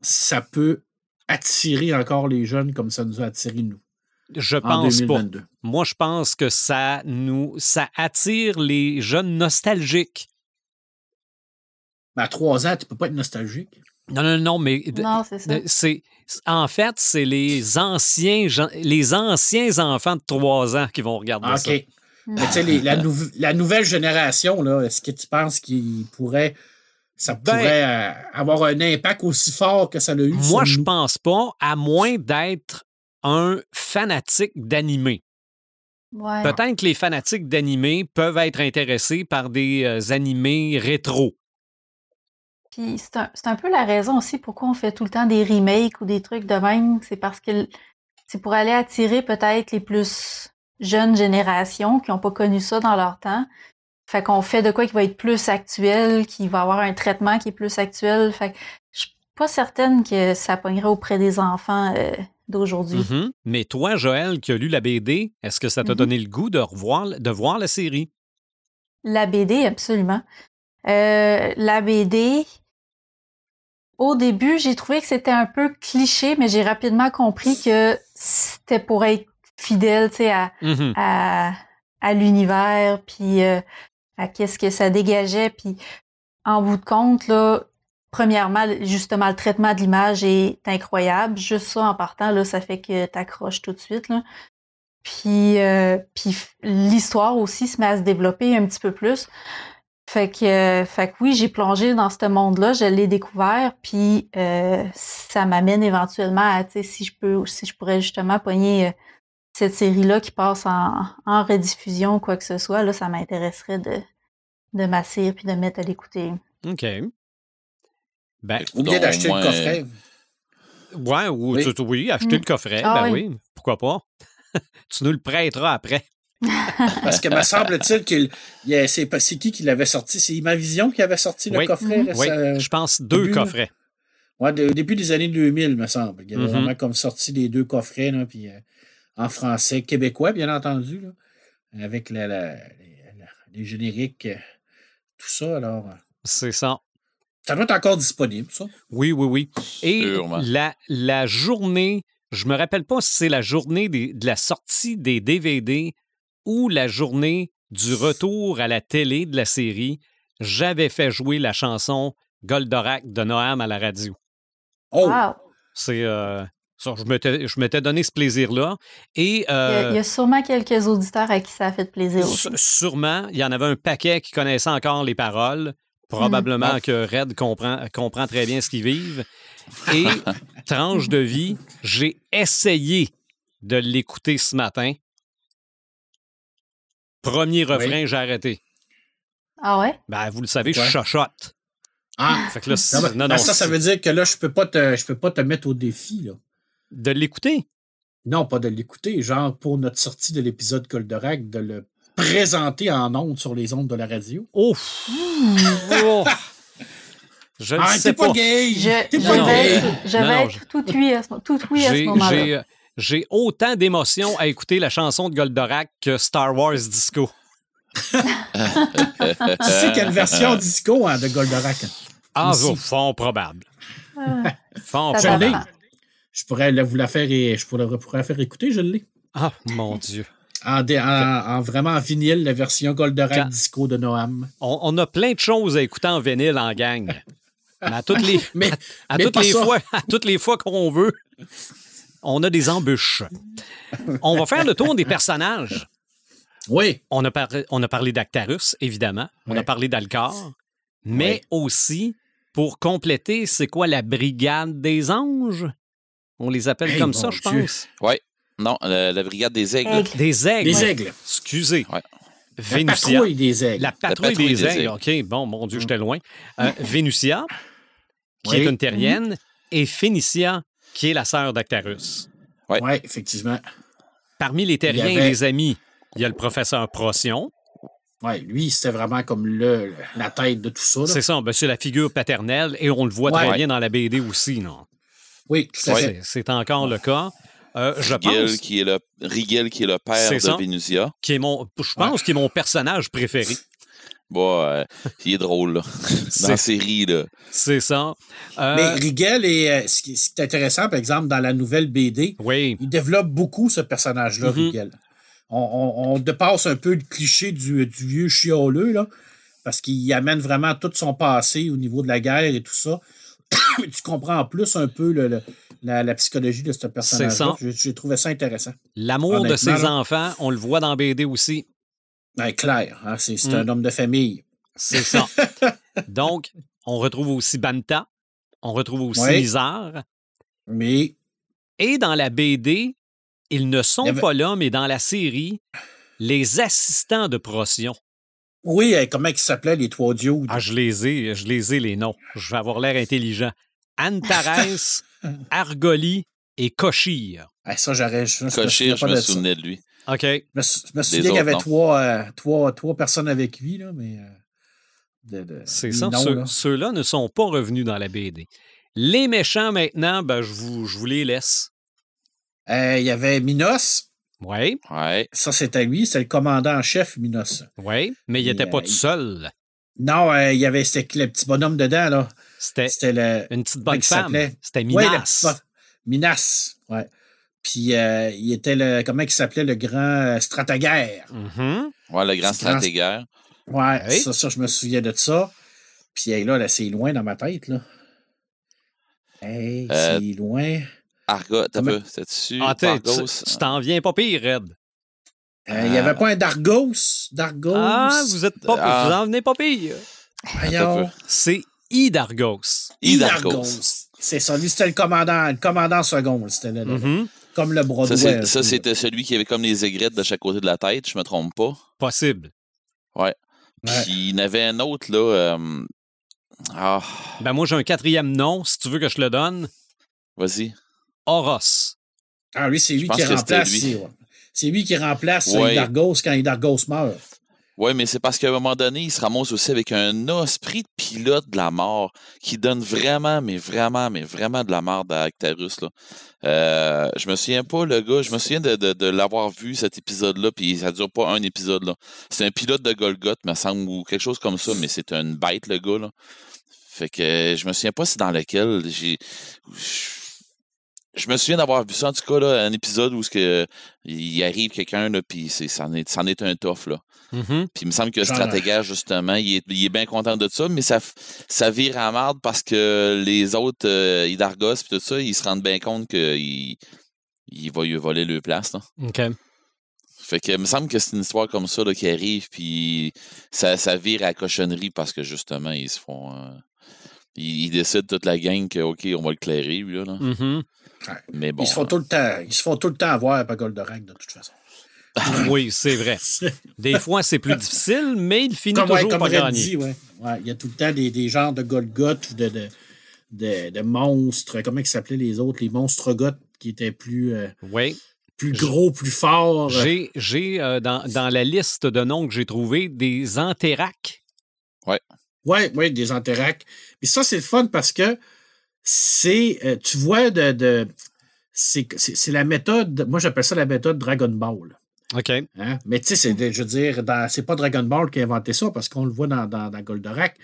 Speaker 3: ça peut attirer encore les jeunes comme ça nous a attiré nous?
Speaker 1: Je pense pas. Moi, je pense que ça nous ça attire les jeunes nostalgiques.
Speaker 3: Ben, à trois ans, tu peux pas être nostalgique.
Speaker 1: Non, non, non, mais
Speaker 4: c'est
Speaker 1: en fait, c'est les anciens les anciens enfants de 3 ans qui vont regarder
Speaker 3: ah,
Speaker 1: ça.
Speaker 3: OK. Mais la, la, nouvelle génération, là, est-ce que tu penses qu'il pourrait ça ben pourrait euh, avoir un impact aussi fort que ça l'a eu?
Speaker 1: Moi, je pense pas, à moins d'être un fanatique d'animé. Peut-être que les fanatiques d'animé peuvent être intéressés par des euh, animés rétro.
Speaker 4: Puis c'est un, peu la raison aussi pourquoi on fait tout le temps des remakes ou des trucs de même. C'est parce que c'est pour aller attirer peut-être les plus jeunes générations qui n'ont pas connu ça dans leur temps. Fait qu'on fait de quoi qui va être plus actuel, qui va avoir un traitement qui est plus actuel. Fait que je suis pas certaine que ça pognerait auprès des enfants euh, d'aujourd'hui.
Speaker 1: Mhm. Mais toi, Joël, qui as lu la BD, est-ce que ça t'a
Speaker 4: Mhm.
Speaker 1: donné le goût de, revoir, de voir la série?
Speaker 4: La BD, absolument. Euh, la BD, au début, j'ai trouvé que c'était un peu cliché, mais j'ai rapidement compris que c'était pour être fidèle, tu sais, à,
Speaker 1: Mhm.
Speaker 4: à, à l'univers, puis euh, à qu'est-ce que ça dégageait. Puis en bout de compte, là, premièrement, justement, le traitement de l'image est incroyable. Juste ça, en partant, là, ça fait que t'accroches tout de suite. Là. Puis, euh, puis l'histoire aussi se met à se développer un petit peu plus. Fait que, euh, fait que oui, j'ai plongé dans ce monde-là, je l'ai découvert, puis euh, ça m'amène éventuellement à, tu sais, si je peux, si je pourrais justement pogner euh, cette série-là qui passe en, en rediffusion ou quoi que ce soit, là, ça m'intéresserait de, de m'asseoir puis de me mettre à l'écouter.
Speaker 1: OK. Ben,
Speaker 3: Ou bien d'acheter
Speaker 5: moins,
Speaker 3: le coffret.
Speaker 1: ouais, ou
Speaker 3: Oui.
Speaker 1: tu- oui, acheter
Speaker 4: Mm.
Speaker 1: le coffret,
Speaker 4: Ah
Speaker 1: ben
Speaker 4: oui.
Speaker 1: oui, pourquoi pas. tu nous le prêteras après.
Speaker 3: Parce que me semble-t-il que c'est pas- c'est qui qui l'avait sorti? C'est Imavision qui avait sorti le
Speaker 1: Oui.
Speaker 3: coffret.
Speaker 4: Mhm.
Speaker 1: Oui,
Speaker 3: ça-
Speaker 1: je pense deux
Speaker 3: début,
Speaker 1: coffrets.
Speaker 3: Ouais, de- au début des années 2000, me semble. Il y avait
Speaker 1: Mhm.
Speaker 3: vraiment comme sorti les deux coffrets, là, puis euh, en français québécois, bien entendu, là, avec la, la- les, la- les génériques, euh, tout ça. Alors, euh,
Speaker 1: C'est ça.
Speaker 3: ça doit être encore disponible, ça.
Speaker 1: Oui, oui, oui. Et
Speaker 5: Sûrement.
Speaker 1: la, la journée, je me rappelle pas si c'est la journée des- de la sortie des DVD ou la journée du retour à la télé de la série, j'avais fait jouer la chanson Goldorak de Noam à la radio.
Speaker 3: Oh!
Speaker 4: Wow!
Speaker 1: C'est euh, ça, je m'étais donné ce plaisir-là. Et
Speaker 4: Il y, a,
Speaker 1: euh,
Speaker 4: il y a sûrement quelques auditeurs à qui ça a fait plaisir aussi.
Speaker 1: Sûrement, il y en avait un paquet qui connaissait encore les paroles. Probablement
Speaker 3: Ah.
Speaker 1: que Red comprend, comprend très bien ce qu'ils vivent. Et tranche de vie, j'ai essayé de l'écouter ce matin. Premier refrain, j'ai arrêté.
Speaker 4: Ah ouais?
Speaker 1: Ben, vous le savez, je chuchote.
Speaker 3: Ah!
Speaker 1: Fait que là,
Speaker 3: Non, ben,
Speaker 1: non,
Speaker 3: ben,
Speaker 1: non,
Speaker 3: ça, ça veut dire que là, je peux pas te, je peux pas te mettre au défi, là.
Speaker 1: de l'écouter?
Speaker 3: Non, pas de l'écouter, genre pour notre sortie de l'épisode Goldorak, de le présenter en ondes sur les ondes de la radio.
Speaker 1: Ouf! Oh! Je ne
Speaker 3: Ah,
Speaker 1: sais
Speaker 3: t'es pas
Speaker 1: pas.
Speaker 3: gay!
Speaker 4: Je,
Speaker 3: T'es
Speaker 4: je
Speaker 3: pas
Speaker 1: non,
Speaker 3: gay!
Speaker 4: vais, je
Speaker 1: Non,
Speaker 4: vais
Speaker 1: non,
Speaker 4: être tout oui à ce, tout oui à ce moment-là.
Speaker 1: J'ai autant d'émotions à écouter la chanson de Goldorak que Star Wars Disco.
Speaker 3: Tu sais une version disco hein, de Goldorak?
Speaker 1: Ah, oh, fort probable.
Speaker 4: Ah,
Speaker 3: l'ai.
Speaker 1: probable.
Speaker 3: Je pourrais la- vous la faire, et- je pourrais, pourrais la faire écouter, je l'ai.
Speaker 1: Ah, mon Dieu.
Speaker 3: En, dé- en, en vraiment en vinyle, la version Goldorak
Speaker 1: Quand-
Speaker 3: disco de Noam.
Speaker 1: On, on a plein de choses à écouter en vinyle en gang. Mais à toutes les,
Speaker 3: Mais,
Speaker 1: à
Speaker 3: mais
Speaker 1: toutes les fois, à toutes les fois qu'on veut, on a des embûches. On va faire le tour des personnages.
Speaker 3: oui,
Speaker 1: On a, parlé- on a parlé d'Actarus, évidemment. On a parlé d'Alcor. Mais aussi, pour compléter, c'est quoi la brigade des anges? On les appelle
Speaker 3: Hey,
Speaker 1: comme ça, je
Speaker 3: Dieu.
Speaker 1: pense.
Speaker 5: Non, la, la brigade des aigles.
Speaker 4: Aigle.
Speaker 1: Des aigles.
Speaker 3: les aigles.
Speaker 1: Excusez.
Speaker 5: Ouais.
Speaker 3: La
Speaker 1: Vénusia.
Speaker 3: patrouille des aigles.
Speaker 1: La patrouille,
Speaker 5: patrouille
Speaker 1: des,
Speaker 5: des
Speaker 1: aigles.
Speaker 5: aigles.
Speaker 1: OK, bon, mon Dieu, j'étais loin. Euh, Vénusia, qui
Speaker 3: Oui.
Speaker 1: est une terrienne, et Phénicia, qui est la sœur d'Actarus.
Speaker 5: Ouais.
Speaker 3: Oui, effectivement.
Speaker 1: Parmi les terriens et les amis, il y a le professeur Procyon.
Speaker 3: Ouais, lui, c'était vraiment comme le, la tête de tout ça.
Speaker 1: C'est ça, ben, c'est la figure paternelle, et on le voit très
Speaker 3: Ouais.
Speaker 1: bien dans la BD aussi. Non?
Speaker 3: Oui, tout à
Speaker 5: Ouais.
Speaker 3: fait.
Speaker 1: C'est encore le cas. Euh, je
Speaker 5: Rigel,
Speaker 1: pense
Speaker 5: qui est le, Rigel, qui est le père de
Speaker 1: ça.
Speaker 5: Vénusia.
Speaker 1: qui est mon, je pense qu'il est mon personnage préféré.
Speaker 5: Bon, euh, il est drôle, là. Dans
Speaker 1: C'est-
Speaker 5: la série, là.
Speaker 1: C'est ça. Euh,
Speaker 3: Mais Rigel, est, euh, ce, qui, est intéressant, par exemple, dans la nouvelle BD,
Speaker 1: oui,
Speaker 3: il développe beaucoup ce personnage-là,
Speaker 1: Mhm.
Speaker 3: Rigel. On, on- on dépasse un peu le cliché du, du vieux chioleux, là, parce qu'il amène vraiment tout son passé au niveau de la guerre et tout ça. Mais tu comprends en plus un peu le- le- la, la psychologie de ce personnage-là.
Speaker 1: ça.
Speaker 3: J'ai j'ai trouvé ça intéressant.
Speaker 1: l'amour de ses
Speaker 3: là.
Speaker 1: enfants, on le voit dans BD aussi.
Speaker 3: Ouais, clair, hein, c'est c'est
Speaker 1: Mm.
Speaker 3: un homme de famille.
Speaker 1: C'est ça. Donc, on retrouve aussi Banta, on retrouve aussi. Lizard.
Speaker 3: Mais
Speaker 1: Et dans la BD, ils ne sont
Speaker 3: avait-
Speaker 1: pas là, mais dans la série, les assistants de Procyon.
Speaker 3: oui, comment ils s'appelaient les trois dieux?
Speaker 1: Ah, je les ai, je les ai les noms. Je vais avoir l'air intelligent. Antares, Argoli et Koshir.
Speaker 3: Ah, ça, j'aurais.
Speaker 5: Cochir, je me souvenais de lui.
Speaker 1: OK.
Speaker 3: Je me, sou- je me souviens qu'il y avait trois, euh, trois, trois personnes avec lui, là, mais. euh, de- de-
Speaker 1: C'est ça.
Speaker 3: noms,
Speaker 1: Ceux-
Speaker 3: là.
Speaker 1: Ceux-là ne sont pas revenus dans la BD. Les méchants, maintenant, ben, je, vous, je vous les laisse.
Speaker 3: Euh, il y avait Minos.
Speaker 1: Oui.
Speaker 5: Ouais.
Speaker 3: Ça, c'était lui. C'est le commandant en chef, Minos.
Speaker 1: Oui. Mais il n'était pas
Speaker 3: euh,
Speaker 1: tout seul.
Speaker 3: Non, euh, il y avait c'était le petit bonhomme dedans, là?
Speaker 1: C'était
Speaker 3: C'était le.
Speaker 1: une petite bonne femme.
Speaker 3: s'appelait?
Speaker 1: C'était Minas.
Speaker 3: Minas. Ouais. Puis euh, il était le. Comment il s'appelait le grand euh, stratèguerre?
Speaker 1: Mhm.
Speaker 5: Ouais, le grand
Speaker 3: C'est
Speaker 5: stratégaire.
Speaker 3: Ouais,
Speaker 1: Oui.
Speaker 3: ça, ça, je me souviens de ça. Puis hey, là, là c'est loin dans ma tête, là. Hey,
Speaker 5: Euh,
Speaker 3: c'est loin.
Speaker 5: Argot, t'as peu. C'était dessus.
Speaker 1: Ah, t'es- tu
Speaker 5: Argos.
Speaker 1: tu t'en viens pas pire, Red.
Speaker 3: Euh, Il n'y avait pas un Dargos? Dargos?
Speaker 1: Ah, vous êtes pas
Speaker 5: Ah.
Speaker 1: vous en venez pas pire. C'est Idargos.
Speaker 5: Hidargos.
Speaker 3: C'est ça. Lui, c'était le commandant, le commandant second. C'était le- le-
Speaker 1: Mhm.
Speaker 3: Comme le Broadway.
Speaker 5: Ça, c'était celui qui avait comme les aigrettes de chaque côté de la tête, je me trompe pas.
Speaker 1: Possible.
Speaker 5: Ouais.
Speaker 3: Ouais.
Speaker 5: Puis il y en avait un autre, là. euh, Ah,
Speaker 1: Ben moi, j'ai un quatrième nom, si tu veux que je le donne.
Speaker 5: vas-y.
Speaker 1: Horos.
Speaker 3: Ah, lui, c'est lui qui remplace. C'est. C'est lui qui remplace. Hidargos quand Hidargos meurt.
Speaker 5: Ouais, mais c'est parce qu'à un moment donné, il se ramasse aussi avec un esprit de pilote de la mort qui donne vraiment, mais vraiment, mais vraiment de la merde à Actarus. Là. Euh, je me souviens pas, le gars, je me souviens de, de- de l'avoir vu cet épisode-là, puis ça dure pas un épisode. là. C'est un pilote de Golgoth, me semble, ou quelque chose comme ça, mais c'est une bête, le gars. Là. Fait que je me souviens pas si dans lequel j'ai. Je me souviens d'avoir vu ça, en tout cas, là, un épisode où ce que, il arrive quelqu'un, puis c'en, est, est un tough, là.
Speaker 1: Mhm.
Speaker 5: Puis il me semble que stratégage, justement, il est, il est bien content de ça, mais ça, ça vire à marde parce que les autres, euh, Hidargos et tout ça, ils se rendent bien compte qu'il il va lui voler le place. Là.
Speaker 1: OK.
Speaker 5: Fait que il me semble que c'est une histoire comme ça là, qui arrive, puis ça, ça vire à la cochonnerie parce que justement, ils se font. euh, ils, ils décident toute la gang que, OK, on va le clairer, lui, là. là.
Speaker 1: Mhm.
Speaker 5: Mais bon.
Speaker 3: ils, se font tout le temps, ils se font tout le temps avoir par Goldorak, de toute façon.
Speaker 1: Oui, c'est vrai. Des fois, c'est plus difficile, mais il finit
Speaker 3: Comme, ouais,
Speaker 1: toujours
Speaker 3: comme
Speaker 1: par
Speaker 3: Red
Speaker 1: gagner.
Speaker 3: dit, ouais. Ouais, Il y a tout le temps des, des genres de Golgoth ou de, de, de, de monstres. Comment ils s'appelaient les autres? Les monstres goths qui étaient plus, euh,
Speaker 1: Oui.
Speaker 3: plus gros, plus forts.
Speaker 1: J'ai, j'ai euh, dans, dans la liste de noms que j'ai trouvé des Anterac.
Speaker 3: Ouais, ouais, des Anterac. Mais ça, c'est le fun parce que c'est. euh, tu vois, de. de c'est, c'est, c'est la méthode. Moi, j'appelle ça la méthode Dragon Ball.
Speaker 1: OK.
Speaker 3: Hein? Mais tu sais, je veux dire, c'est pas Dragon Ball qui a inventé ça parce qu'on le voit dans, dans, dans Goldorak.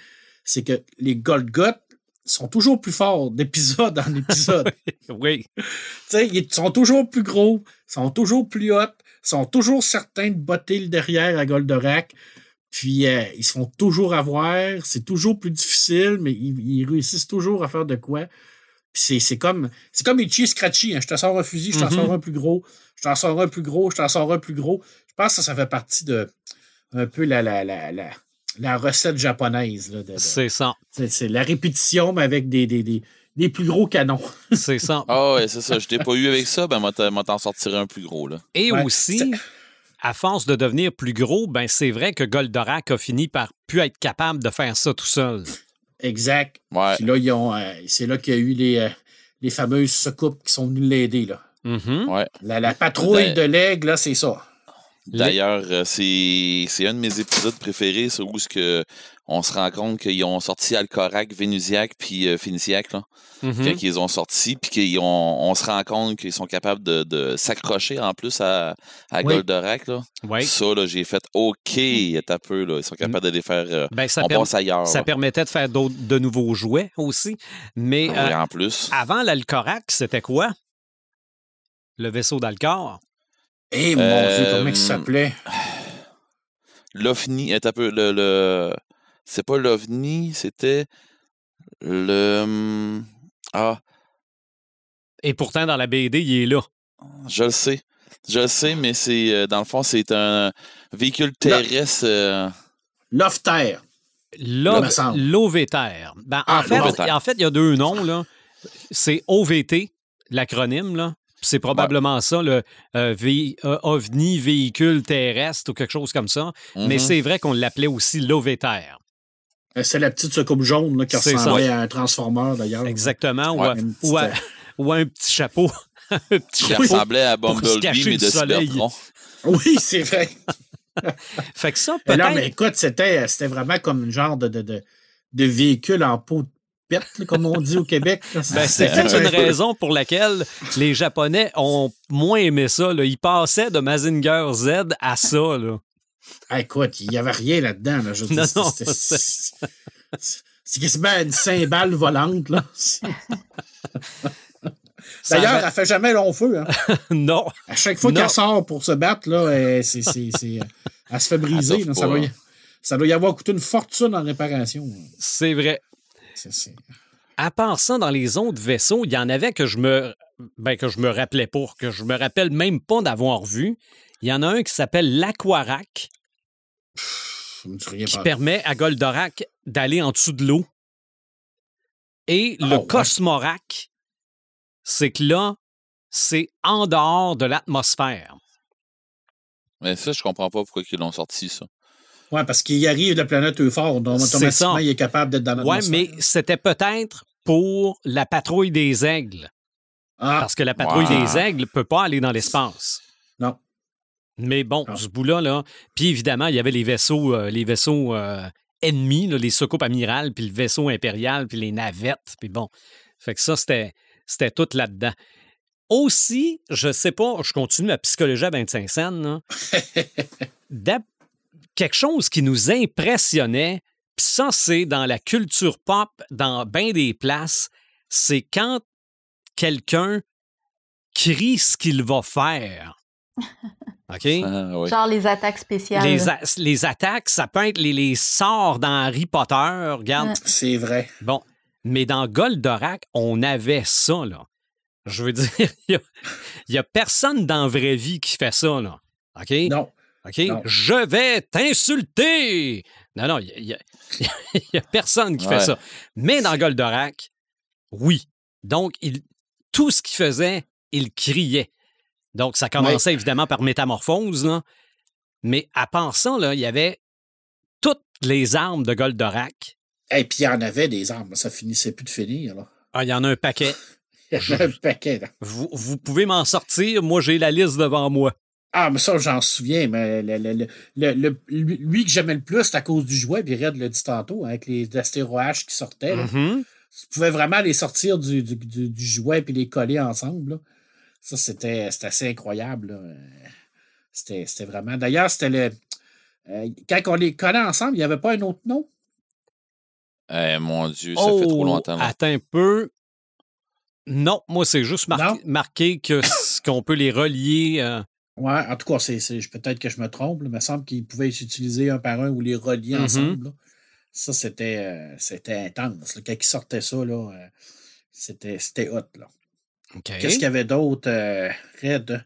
Speaker 3: C'est que les Golgoth sont toujours plus forts d'épisode en épisode.
Speaker 1: Oui.
Speaker 3: Tu sais, ils sont toujours plus gros, sont toujours plus hauts, sont toujours certains de botter le derrière à Goldorak. Puis euh, ils se font toujours avoir, c'est toujours plus difficile, mais ils, ils réussissent toujours à faire de quoi. C'est, c'est comme c'est comme Itchy Scratchy. hein. Je te sors un fusil, je t'en sors un plus gros, je t'en sors un plus gros, je t'en sors un plus gros. Je pense que ça, ça fait partie de un peu la, la, la, la, la recette japonaise. Là, de- de-
Speaker 1: C'est ça.
Speaker 3: c'est, c'est la répétition, mais avec des, des, des, des plus gros canons.
Speaker 1: C'est ça.
Speaker 5: Ah ouais, c'est ça. Je t'ai pas eu avec ça, ben, moi, t'en moi, t'en sortirai un plus gros, là.
Speaker 1: Et
Speaker 3: Ouais,
Speaker 1: aussi,
Speaker 3: c'est-
Speaker 1: à force de devenir plus gros, ben c'est vrai que Goldorak a fini par plus être capable de faire ça tout seul.
Speaker 3: Exact.
Speaker 5: Ouais.
Speaker 3: Puis là, ils ont, euh, c'est là qu'il y a eu les, euh, les fameuses secoupes qui sont venues l'aider. Là.
Speaker 1: Mhm.
Speaker 5: Ouais.
Speaker 3: La, la patrouille
Speaker 5: Ben-
Speaker 3: de l'aigle, là, c'est ça.
Speaker 5: D'ailleurs, euh, c'est c'est un de mes épisodes préférés, c'est où ce que on se rend compte qu'ils ont sorti Alcorac, Vénusiac puis euh, Phéniciac, là,
Speaker 1: Mhm.
Speaker 5: quand ils ont sorti, puis qu'ils on se rend compte qu'ils sont capables de, de s'accrocher en plus à, à
Speaker 3: Oui.
Speaker 5: Goldorak. Là.
Speaker 1: Oui.
Speaker 5: Ça, là, j'ai fait OK, un peu, là. Ils sont capables de les faire. euh,
Speaker 1: Ben, ça,
Speaker 5: on
Speaker 1: per-
Speaker 5: passe ailleurs.
Speaker 1: ça
Speaker 5: là.
Speaker 1: permettait de faire d'autres, de nouveaux jouets aussi. Mais
Speaker 5: Oui,
Speaker 1: euh,
Speaker 5: en plus.
Speaker 1: avant l'Alcorac, c'était quoi? Le vaisseau d'Alcor.
Speaker 3: Eh mon
Speaker 5: Euh,
Speaker 3: Dieu, comment il s'appelait?
Speaker 5: L'OVNI est un peu. Le, le... C'est pas l'OVNI, c'était le. hum, Ah,
Speaker 1: Et pourtant, dans la BD, il est là.
Speaker 5: je le sais. Je le sais, mais c'est euh, dans le fond, c'est un véhicule terrestre. euh,
Speaker 3: Lofter.
Speaker 1: L'O-
Speaker 3: me semble.
Speaker 1: L'OVTR. Ben,
Speaker 3: Ah,
Speaker 1: en, fait,
Speaker 5: l'OVTR.
Speaker 1: en fait, il y a deux noms. là. C'est OVT, l'acronyme. là. Puis C'est probablement ça, le euh, vé- euh, OVNI, véhicule terrestre ou quelque chose comme ça. Mais
Speaker 5: mhm.
Speaker 1: c'est vrai qu'on l'appelait aussi l'OVTR.
Speaker 3: Euh, C'est la petite secoupe jaune là, qui
Speaker 1: C'est ça.
Speaker 3: ressemblait à un transformeur, d'ailleurs.
Speaker 1: Exactement. ou
Speaker 5: Ouais,
Speaker 3: petite,
Speaker 1: ou, à, ou à un petit chapeau. un petit
Speaker 5: Qui
Speaker 1: chapeau.
Speaker 5: ressemblait à Bumblebee, mais
Speaker 1: du
Speaker 5: de
Speaker 1: soleil.
Speaker 3: Oui, c'est vrai.
Speaker 1: Fait que ça, peut-être.
Speaker 3: non, mais écoute, c'était, c'était vraiment comme un genre de, de, de, de véhicule en peau, pète, comme on dit au Québec.
Speaker 1: Ben, c'est une raison pour laquelle les Japonais ont moins aimé ça. Là. Ils passaient de Mazinger Z à ça. Là.
Speaker 3: Ah, écoute, il n'y avait rien là-dedans. Là. Non, non, c'est quasiment une cymbale volante. Là. D'ailleurs, elle fait jamais long feu. Hein.
Speaker 1: non.
Speaker 3: À chaque fois qu'elle sort pour se battre, là, elle, se fait briser. ça, doit y, ça, doit y, avoir coûté une fortune en réparation.
Speaker 1: C'est vrai. À part ça, dans les autres vaisseaux, il y en avait que je me ben, que je me rappelais pas, que je me rappelle même pas d'avoir vu. Il y en a un qui s'appelle l'Aquarac, qui permet à Goldorak d'aller en dessous de l'eau. Et le oh, Cosmorac, c'est que là, c'est en dehors de l'atmosphère.
Speaker 5: Mais ça, je comprends pas pourquoi ils l'ont sorti, ça.
Speaker 3: Oui, parce qu'il arrive de la planète Euphore, donc automatiquement, il est capable d'être dans l'atmosphère.
Speaker 1: Oui, mais c'était peut-être pour la patrouille des aigles. Ah. Parce que la patrouille des aigles ne peut pas aller dans l'espace.
Speaker 3: Non.
Speaker 1: Mais bon, ce bout-là, là. Puis évidemment, il y avait les vaisseaux, euh, les vaisseaux euh, ennemis, les soucoupes amirales, puis le vaisseau impérial, puis les navettes. Puis bon. Fait que ça, c'était, c'était tout là-dedans. Aussi, je sais pas, je continue à psychologie à 25 scènes. quelque chose qui nous impressionnait, puis ça, c'est dans la culture pop, dans bien des places, c'est quand quelqu'un crie ce qu'il va faire. OK?
Speaker 4: Ah, Genre les attaques spéciales.
Speaker 1: Les, attaques, ça peut être les, sorts dans Harry Potter. Regarde.
Speaker 3: C'est vrai.
Speaker 1: Bon. Mais dans Goldorak, on avait ça, là. Je veux dire, il n'y a, personne dans la vraie vie qui fait ça, là. OK?
Speaker 3: Non.
Speaker 1: OK? Je vais t'insulter! Non, non, il n'y a, personne qui fait ça. Mais dans Goldorak, oui. Donc, il, tout ce qu'il faisait, il criait. Donc, ça commençait évidemment par métamorphose, là. mais à part ça, là, il y avait toutes les armes de Goldorak.
Speaker 3: Et puis, il y en avait des armes, ça finissait plus de finir. Là.
Speaker 1: Ah, il y en a un paquet.
Speaker 3: il y en a un paquet. Là.
Speaker 1: Vous, vous pouvez m'en sortir, moi j'ai la liste devant moi.
Speaker 3: Ah, mais ça, j'en souviens, mais le, le, lui que j'aimais le plus, c'est à cause du jouet, puis Red l'a dit tantôt, avec les astéroïdes qui sortaient.
Speaker 1: Mm-hmm.
Speaker 3: Tu pouvais vraiment les sortir du, du, jouet puis les coller ensemble. Ça, c'était assez incroyable. C'était vraiment. D'ailleurs, c'était le. Euh, quand on les collait ensemble, il n'y avait pas un autre nom?
Speaker 5: Eh, mon Dieu, ça fait trop oh, longtemps.
Speaker 1: Attends un peu. Non, moi, c'est juste marqué qu'on peut les relier. Euh,
Speaker 3: Ouais, en tout cas, c'est, peut-être que je me trompe. il me semble qu'ils pouvaient s'utiliser un par un ou les relier mm-hmm. ensemble. Ça, c'était, euh, c'était intense. Quand ils sortaient ça, là, euh, c'était, c'était hot. Là. Qu'est-ce qu'il y avait d'autre? Euh, Red?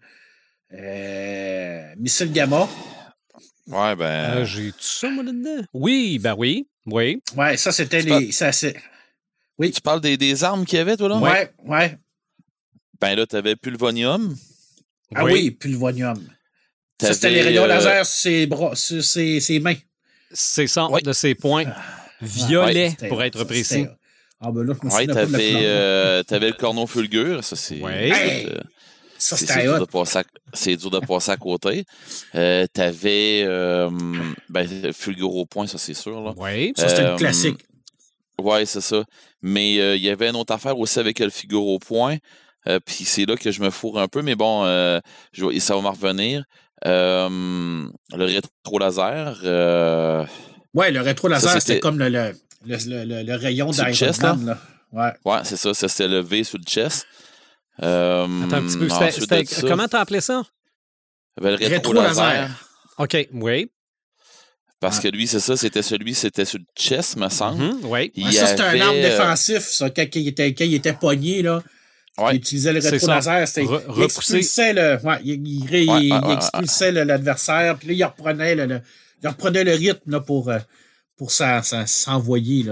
Speaker 3: Missile Gamma.
Speaker 5: Ouais, ben.
Speaker 1: j'ai tout ça, moi, là-dedans? Oui, ben oui. Oui.
Speaker 3: Ouais, ça, c'était les. Ça, c'est...
Speaker 5: Oui. Tu parles des, des armes qu'il y avait, toi, là?
Speaker 3: Ouais, ouais.
Speaker 5: Ben là, tu avais Pulvonium.
Speaker 3: Ah oui, Pulvonium. Ça, c'était les rayons laser sur ses, bras, sur ses, ses mains.
Speaker 1: C'est ça, de ses points. Ah. Violets, pour être précis.
Speaker 3: Ah ben là,
Speaker 5: ouais, t'avais, euh, avais le corneau fulgure, ça c'est.
Speaker 1: Ouais.
Speaker 3: ça c'était dur, de
Speaker 5: passer à, c'est dur de passer à côté. Euh, t'avais euh, ben, fulgure au point, ça c'est sûr. Là.
Speaker 1: Oui.
Speaker 3: Ça c'était le classique.
Speaker 5: Oui, c'est ça. Mais il y avait une autre affaire aussi avec le figure au point. Puis c'est là que je me fourre un peu, mais bon, ça va m'en revenir. le rétro laser.
Speaker 3: ouais, le rétro laser, c'était comme le, le, le, le rayon d'Iron Man. Là? Ouais,
Speaker 5: ouais c'est ça. Ça, c'était le V sur le chest.
Speaker 1: Attends un petit peu. C'était, comment t'as appelé ça?
Speaker 5: Le rétro, laser.
Speaker 1: OK, oui.
Speaker 3: Parce
Speaker 5: que lui, c'est ça, c'était celui, c'était sur le chest, me semble.
Speaker 1: Mm-hmm, oui.
Speaker 3: ça, c'était un arme défensif, ça, quand il était, quand il était pogné, là. Il utilisait le rétro-laser. Il expulsait le. Ouais, il, expulsait l'adversaire, puis là, il reprenait le, il reprenait le rythme là, pour, euh, pour s'envoyer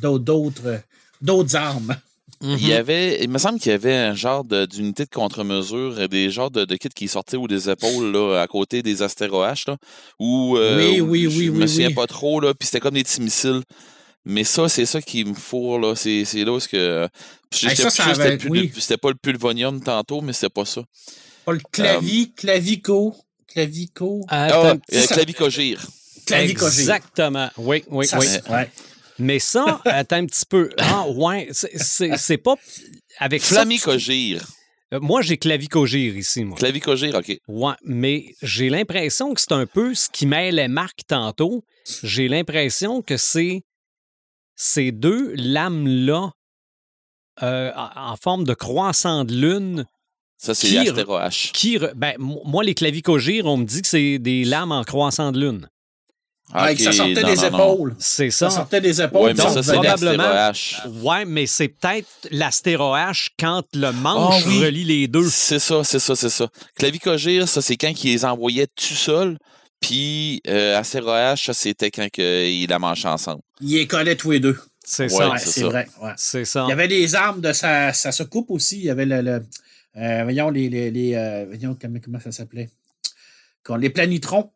Speaker 3: d'autres d'autres armes.
Speaker 5: Il y avait, il me semble qu'il y avait un genre d'unité de, contre-mesure, des genres de, de, kits qui sortaient ou des épaules là, à côté des astéroïdes, là, où,
Speaker 3: euh, oui, oui, oui,
Speaker 5: je me souviens pas trop, là, puis c'était comme des petits missiles. Mais ça, c'est ça qui me fourre, là. C'est, là où que. C'était pas le pulvonium tantôt, mais c'était pas ça.
Speaker 3: Pas le clavi, euh, clavico. Clavico.
Speaker 5: Ah, euh, clavicogire.
Speaker 3: Clavicogire.
Speaker 1: Exactement. Oui, oui, oui.
Speaker 3: Ouais.
Speaker 1: Mais ça, attends un petit peu. Ah, ouais, c'est pas. Avec
Speaker 5: Flamicogire.
Speaker 1: Euh, moi, j'ai clavicogire ici, moi.
Speaker 5: Clavicogire, OK.
Speaker 1: Ouais, mais j'ai l'impression que c'est un peu ce qui mêlait Marc tantôt. J'ai l'impression que c'est ces deux lames-là euh, en forme de croissant de lune.
Speaker 5: Ça, c'est.
Speaker 1: Qui, ben, moi, les clavicogires, on me dit que c'est des lames en croissant de lune.
Speaker 3: Ah, ça sortait des épaules.
Speaker 1: C'est ça.
Speaker 3: Ça sortait des épaules.
Speaker 5: Ouais, mais ça, probablement.
Speaker 1: Ouais, mais c'est peut-être l'astéro-H quand le manche ah relie les deux.
Speaker 5: C'est ça, c'est ça, c'est ça. Clavicogire, ça, c'est quand il les envoyait tout seul. Puis euh, astéro-H, ça, c'était quand il la manchait ensemble.
Speaker 3: Il les collait tous les deux.
Speaker 1: C'est ça.
Speaker 3: c'est vrai.
Speaker 1: C'est ça.
Speaker 3: Il y avait des armes de sa, ça se coupe aussi. Il y avait le. euh, voyons, les. les, les euh, voyons, comment, ça s'appelait? Les planitrons.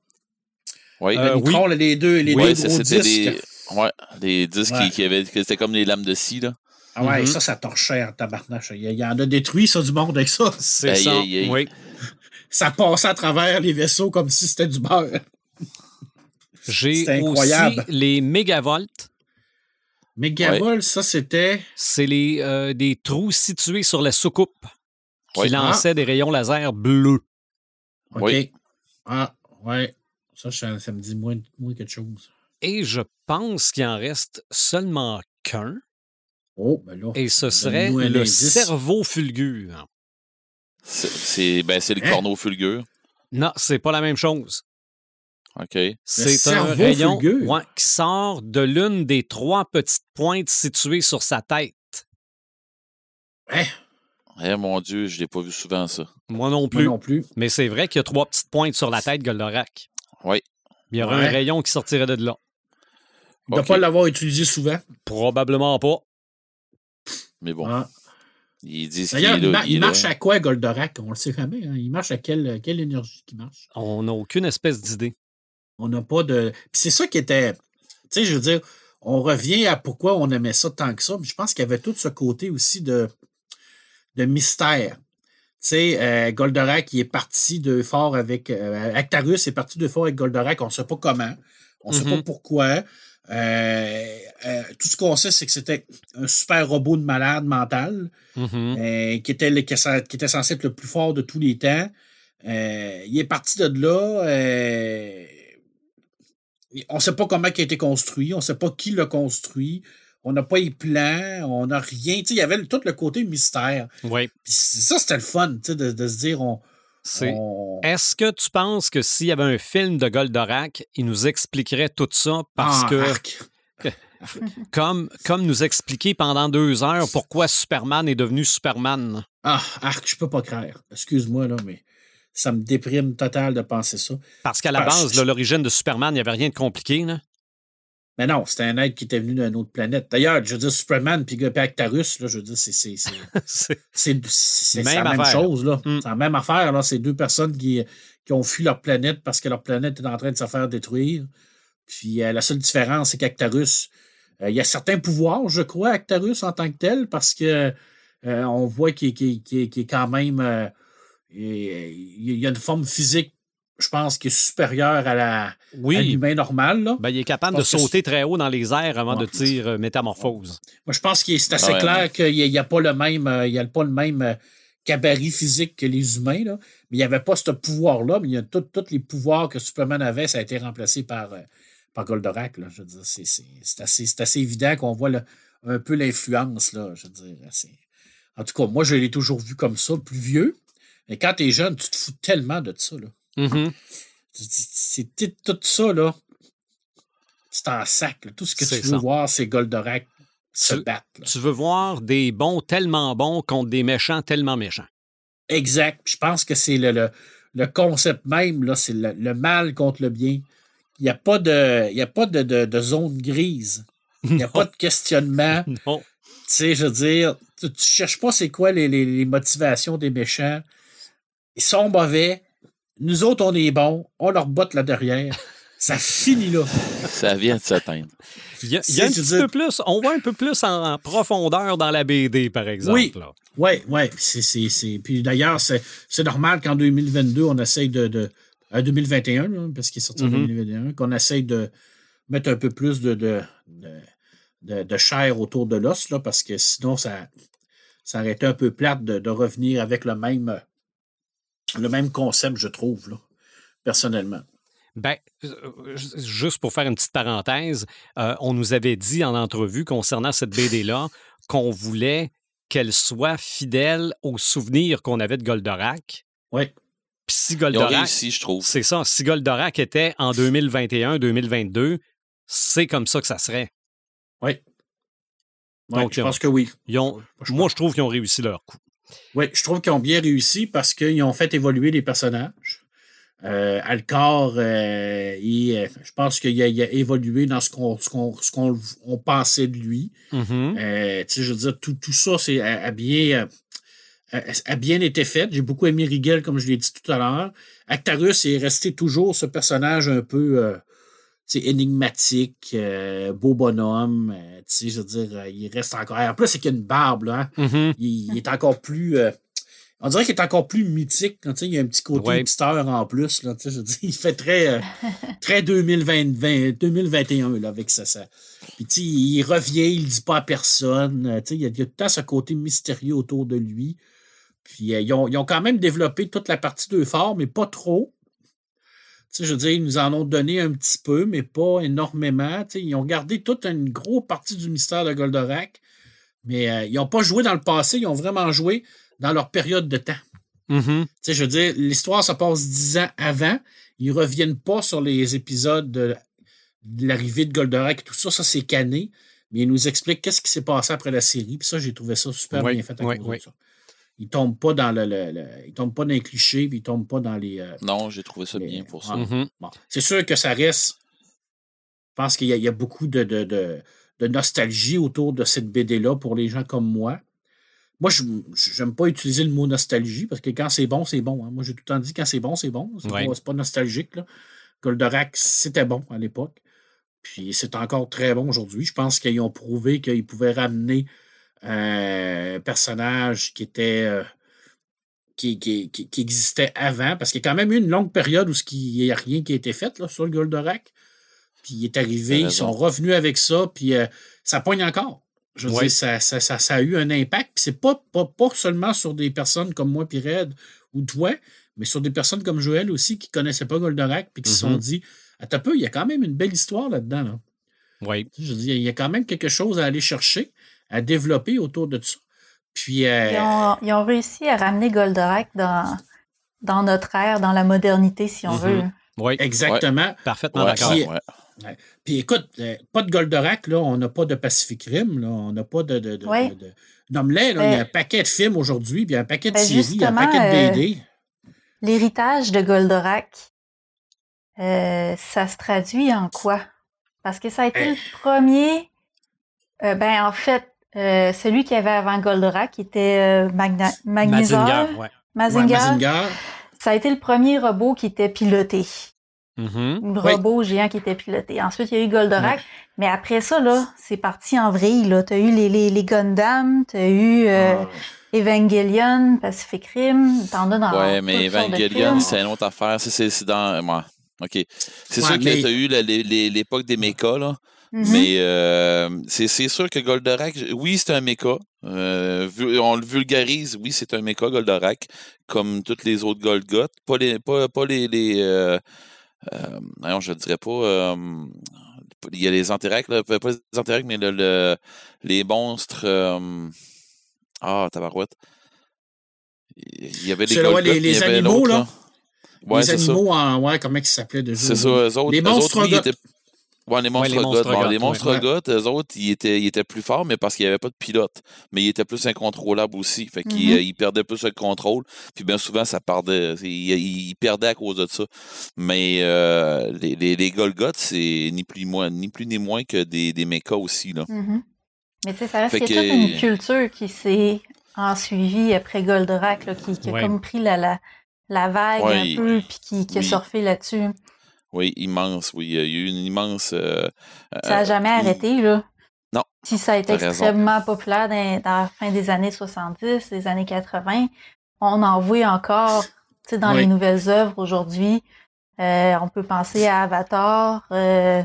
Speaker 5: Oui.
Speaker 3: Euh, oui. les deux, les deux gros disques.
Speaker 5: Des, ouais, des disques Qui, qui, avaient, c'était comme des lames de scie, là.
Speaker 3: Ah ouais, mm -hmm. ça, ça torchait en tabarnache. Il y, en a détruit, ça, du monde avec ça.
Speaker 1: C'est ça, oui.
Speaker 3: Ça passait à travers les vaisseaux comme si c'était du beurre.
Speaker 1: J'ai aussi les mégavolts.
Speaker 3: Mégavolt, ça, c'était...
Speaker 1: C'est les, euh, des trous situés sur la soucoupe qui oui. lançaient ah. des rayons laser bleus.
Speaker 3: OK. Oui. Ah, ouais. Ça, ça me dit moins, moins quelque chose.
Speaker 1: Et je pense qu'il en reste seulement qu'un.
Speaker 3: Oh, ben là.
Speaker 1: Et ce serait le cerveau fulgure.
Speaker 5: C'est ben, le hein? corneau fulgure.
Speaker 1: Non, c'est pas la même chose.
Speaker 5: OK.
Speaker 1: C'est un rayon ouais, qui sort de l'une des trois petites pointes situées sur sa tête.
Speaker 3: Hein?
Speaker 5: Eh mon Dieu, je l'ai pas vu souvent, ça.
Speaker 1: Moi non plus.
Speaker 3: Moi non plus.
Speaker 1: Mais c'est vrai qu'il y a trois petites pointes sur la tête, Goldorak.
Speaker 5: Oui.
Speaker 1: Il y aurait ouais. un rayon qui sortirait de là.
Speaker 3: Il ne doit pas l'avoir utilisé souvent.
Speaker 1: Probablement pas.
Speaker 5: Mais bon. Ah. Ils disent
Speaker 3: D'ailleurs,
Speaker 5: il,
Speaker 3: il, ma il
Speaker 5: là.
Speaker 3: marche à quoi, Goldorak? On le sait jamais. Hein? Il marche à quelle, quelle énergie qui marche?
Speaker 1: On n'a aucune espèce d'idée.
Speaker 3: On n'a pas de. Puis c'est ça qui était. Tu sais, je veux dire, on revient à pourquoi on aimait ça tant que ça. Mais je pense qu'il y avait tout ce côté aussi de, de mystère. Tu sais, euh, Goldorak, qui est parti de fort avec. Euh, Actarus est parti de fort avec Goldorak. On ne sait pas comment. On ne mm -hmm. sait pas pourquoi. Euh, euh, tout ce qu'on sait, c'est que c'était un super robot de malade mental
Speaker 1: mm -hmm.
Speaker 3: euh, qui, était le, qui, était censé être le plus fort de tous les temps. Il est parti de là. On ne sait pas comment il a été construit. On ne sait pas qui l'a construit. On n'a pas les plans. On n'a rien. Il y avait tout le côté mystère.
Speaker 1: Oui.
Speaker 3: Ça, c'était le fun de, de, se dire on,
Speaker 1: on... Est-ce que tu penses que s'il y avait un film de Goldorak, il nous expliquerait tout ça parce
Speaker 3: ah,
Speaker 1: que.
Speaker 3: Arc.
Speaker 1: comme, comme nous expliquer pendant deux heures pourquoi Superman est devenu Superman?
Speaker 3: Ah, Arc, je peux pas croire. Excuse-moi, là, mais ça me déprime total de penser ça.
Speaker 1: Parce qu'à la base, l'origine de Superman, il n'y avait rien de compliqué, là.
Speaker 3: Mais non, c'était un être qui était venu d'une autre planète. D'ailleurs, je veux dire, Superman puis Actarus, là, je veux dire, c'est la même chose. là. Mm. C'est la même affaire. là. C'est deux personnes qui, qui ont fui leur planète parce que leur planète est en train de se faire détruire. Puis euh, la seule différence, c'est qu'Actarus, euh, il y a certains pouvoirs, je crois, Actarus en tant que tel, parce que euh, on voit qu'il qu qu est quand même. Euh, il y a une forme physique je pense, qui est supérieur à la
Speaker 1: oui.
Speaker 3: l'humain normal. Là.
Speaker 1: Ben, il est capable de sauter très haut dans les airs avant ouais. de dire euh, métamorphose.
Speaker 3: Moi, je pense que c'est assez ouais, clair qu'il n'y a, pas le même, euh, il y a pas le même euh, gabarit physique que les humains, là. mais il n'y avait pas ce pouvoir-là, mais il y a tous les pouvoirs que Superman avait, ça a été remplacé par, par Goldorak. Là. Je veux dire, c'est, assez, assez évident qu'on voit là, un peu l'influence. Là, je veux dire, En tout cas, moi, je l'ai toujours vu comme ça, plus vieux. Mais quand tu es jeune, tu te fous tellement de ça. Là.
Speaker 1: Mm -hmm.
Speaker 3: C'est tout ça, là. C'est en sac. Là. Tout ce que tu veux ça. voir, c'est Goldorak se
Speaker 1: tu,
Speaker 3: battre. Là.
Speaker 1: Tu veux voir des bons tellement bons contre des méchants tellement méchants.
Speaker 3: Exact. Je pense que c'est le, le, le, concept même, là, c'est le, le, mal contre le bien. Il n'y a pas de, y a pas de, de, de zone grise. Il n'y a pas de questionnement.
Speaker 1: non.
Speaker 3: Tu sais, je veux dire, tu ne cherches pas c'est quoi les, les, les motivations des méchants. Ils sont mauvais, nous autres, on est bons, on leur botte là derrière. Ça finit là.
Speaker 5: Ça vient de s'atteindre.
Speaker 1: Il y a, il y a un petit peu plus, on va un peu plus en, en profondeur dans la BD, par exemple.
Speaker 3: Oui, oui, oui. C'est, Puis d'ailleurs, c'est, normal qu'en 2022, on essaye de. de euh, 2021, là, parce qu'il est sorti en mm -hmm. 2021, qu'on essaye de mettre un peu plus de, de, de, de, chair autour de l'os, parce que sinon, ça, ça aurait été un peu plate de, revenir avec le même, le même concept, je trouve, là, personnellement.
Speaker 1: Ben, euh, juste pour faire une petite parenthèse, euh, on nous avait dit en entrevue concernant cette BD-là qu'on voulait qu'elle soit fidèle aux souvenirs qu'on avait de Goldorak.
Speaker 3: Oui.
Speaker 1: Puis si Goldorak.
Speaker 5: je trouve.
Speaker 1: C'est ça. Si Goldorak était en 2021-2022, c'est comme ça que ça serait.
Speaker 3: Oui. Donc, je pense que oui.
Speaker 1: moi, je trouve qu'ils ont réussi leur coup.
Speaker 3: Oui, je trouve qu'ils ont bien réussi parce qu'ils ont fait évoluer les personnages. Euh, Alcor, euh, euh, je pense qu'il a, évolué dans ce qu'on pensait de lui.
Speaker 1: Mm-hmm.
Speaker 3: je veux dire, tout, ça c'est a, bien, a, bien été fait. J'ai beaucoup aimé Rigel, comme je l'ai dit tout à l'heure. Actarus est resté toujours ce personnage un peu énigmatique, beau bonhomme. je veux dire, il reste encore. En plus, c'est qu'il a une barbe. Hein.
Speaker 1: Mm-hmm.
Speaker 3: il, est encore plus on dirait qu'il est encore plus mythique. il y a un petit côté hipster en plus. Là, je dis, il fait très, euh, très 2020, 2021 là, avec ça. ça. Puis, il revient, il ne dit pas à personne. Euh, il y, a, tout le temps ce côté mystérieux autour de lui. Puis euh, ils, ont, quand même développé toute la partie de fort, mais pas trop. Je veux dire, ils nous en ont donné un petit peu, mais pas énormément. ils ont gardé toute une grosse partie du mystère de Goldorak. Mais ils n'ont pas joué dans le passé, ils ont vraiment joué dans leur période de temps.
Speaker 1: Mm-hmm.
Speaker 3: Je veux dire, l'histoire se passe dix ans avant. Ils ne reviennent pas sur les épisodes de, l'arrivée de Goldorak et tout ça. Ça, c'est cané. Mais ils nous expliquent qu'est-ce qui s'est passé après la série. Puis ça, j'ai trouvé ça super bien fait à cause de ça. Ils tombent pas dans le, tombent pas dans les clichés, puis ils tombent pas dans les. Euh,
Speaker 5: non, j'ai trouvé ça bien pour ça.
Speaker 1: Mm-hmm.
Speaker 3: C'est sûr que ça reste. Je pense qu'il y, a beaucoup de, de, nostalgie autour de cette BD-là pour les gens comme moi. Moi, je n'aime pas utiliser le mot nostalgie parce que quand c'est bon, c'est bon. Hein. Moi, j'ai tout le temps dit quand c'est bon, c'est bon. C'est pas, pas, nostalgique. Là. Goldorak, c'était bon à l'époque. Puis c'est encore très bon aujourd'hui. Je pense qu'ils ont prouvé qu'ils pouvaient ramener un personnage qui était. Euh, qui, qui, qui, existait avant, parce qu'il y a quand même eu une longue période où il n'y a rien qui a été fait là, sur le Goldorak. Puis il est arrivé, ils sont revenus avec ça, puis euh, ça poigne encore. Je veux dire, ça, ça, ça, a eu un impact. C'est pas, pas, pas, seulement sur des personnes comme moi, puis Red, ou toi, mais sur des personnes comme Joël aussi qui connaissaient pas Goldorak, puis qui se sont mm-hmm. dit Attends peu, il y a quand même une belle histoire là-dedans. Là.
Speaker 1: Oui.
Speaker 3: Je veux dire, il y a quand même quelque chose à aller chercher, à développer autour de ça. Puis,
Speaker 4: euh, ils, ont, réussi à ramener Goldorak dans, dans notre ère, dans la modernité, si on mm-hmm. veut.
Speaker 1: Oui.
Speaker 3: Exactement.
Speaker 1: Parfaitement d'accord.
Speaker 3: Puis écoute, euh, pas de Goldorak, là, on n'a pas de Pacific Rim, là, on n'a pas de. de, de, il y a un paquet de films aujourd'hui, puis un paquet de ben, séries, un paquet de BD.
Speaker 4: Euh, l'héritage de Goldorak, euh, ça se traduit en quoi? Parce que ça a été le premier. ben, en fait, celui qui avait avant Goldorak, qui était Magna, Mazinger.
Speaker 3: Mazinger.
Speaker 4: Ça a été le premier robot qui était piloté.
Speaker 1: Mm-hmm.
Speaker 4: Un robot géant qui était piloté. Ensuite, il y a eu Goldorak. Mais après ça, là, c'est parti en vrille. Tu as eu les, les, les Gundam, tu as eu euh. Evangelion, Pacific Rim, t'en as dans
Speaker 5: Ouais, mais Evangelion, c'est une autre affaire. C'est dans. moi OK. C'est sûr que tu as eu l'époque des mechas, là. Mm-hmm. Mais euh, c'est sûr que Goldorak, oui, c'est un mecha. Euh, on le vulgarise, oui, c'est un mecha Goldorak, comme toutes les autres Golgoth. Pas les, pas, pas les, les euh, je ne dirais pas. Il y a les Antéractes, pas les mais le, les monstres. Ah, tabarouette. Il y avait des
Speaker 3: les, les animaux, là. Ouais, les animaux en. Ouais, comment ils s'appelaient déjà?
Speaker 5: C'est ça, eux autres.
Speaker 3: Les monstres
Speaker 5: Ouais, les monstres ouais, les monstres ouais, eux autres, ils étaient, ils étaient plus forts, mais parce qu'il n'y avait pas de pilote. Mais ils étaient plus incontrôlables aussi. Fait qu'ils mm-hmm. perdaient plus le contrôle. Puis bien souvent, ça perdait. Ils, perdaient à cause de ça. Mais euh, les, les, les Golgoth, c'est ni plus, moins, ni plus ni moins que des, des mechas aussi. Là.
Speaker 4: Mm-hmm. Mais tu sais, ça reste qu'il y a toute une culture qui s'est en suivi après Goldorak, là, qui, qui a comme pris la, la, la vague un peu, puis qui, qui a surfé là-dessus.
Speaker 5: Oui, immense, oui. Il y a eu une immense. Euh,
Speaker 4: ça n'a jamais arrêté, là.
Speaker 5: Non.
Speaker 4: Si ça a été extrêmement populaire dans, la fin des années 70, des années 80, on en voit encore dans les nouvelles œuvres aujourd'hui. Euh, on peut penser à Avatar. Euh,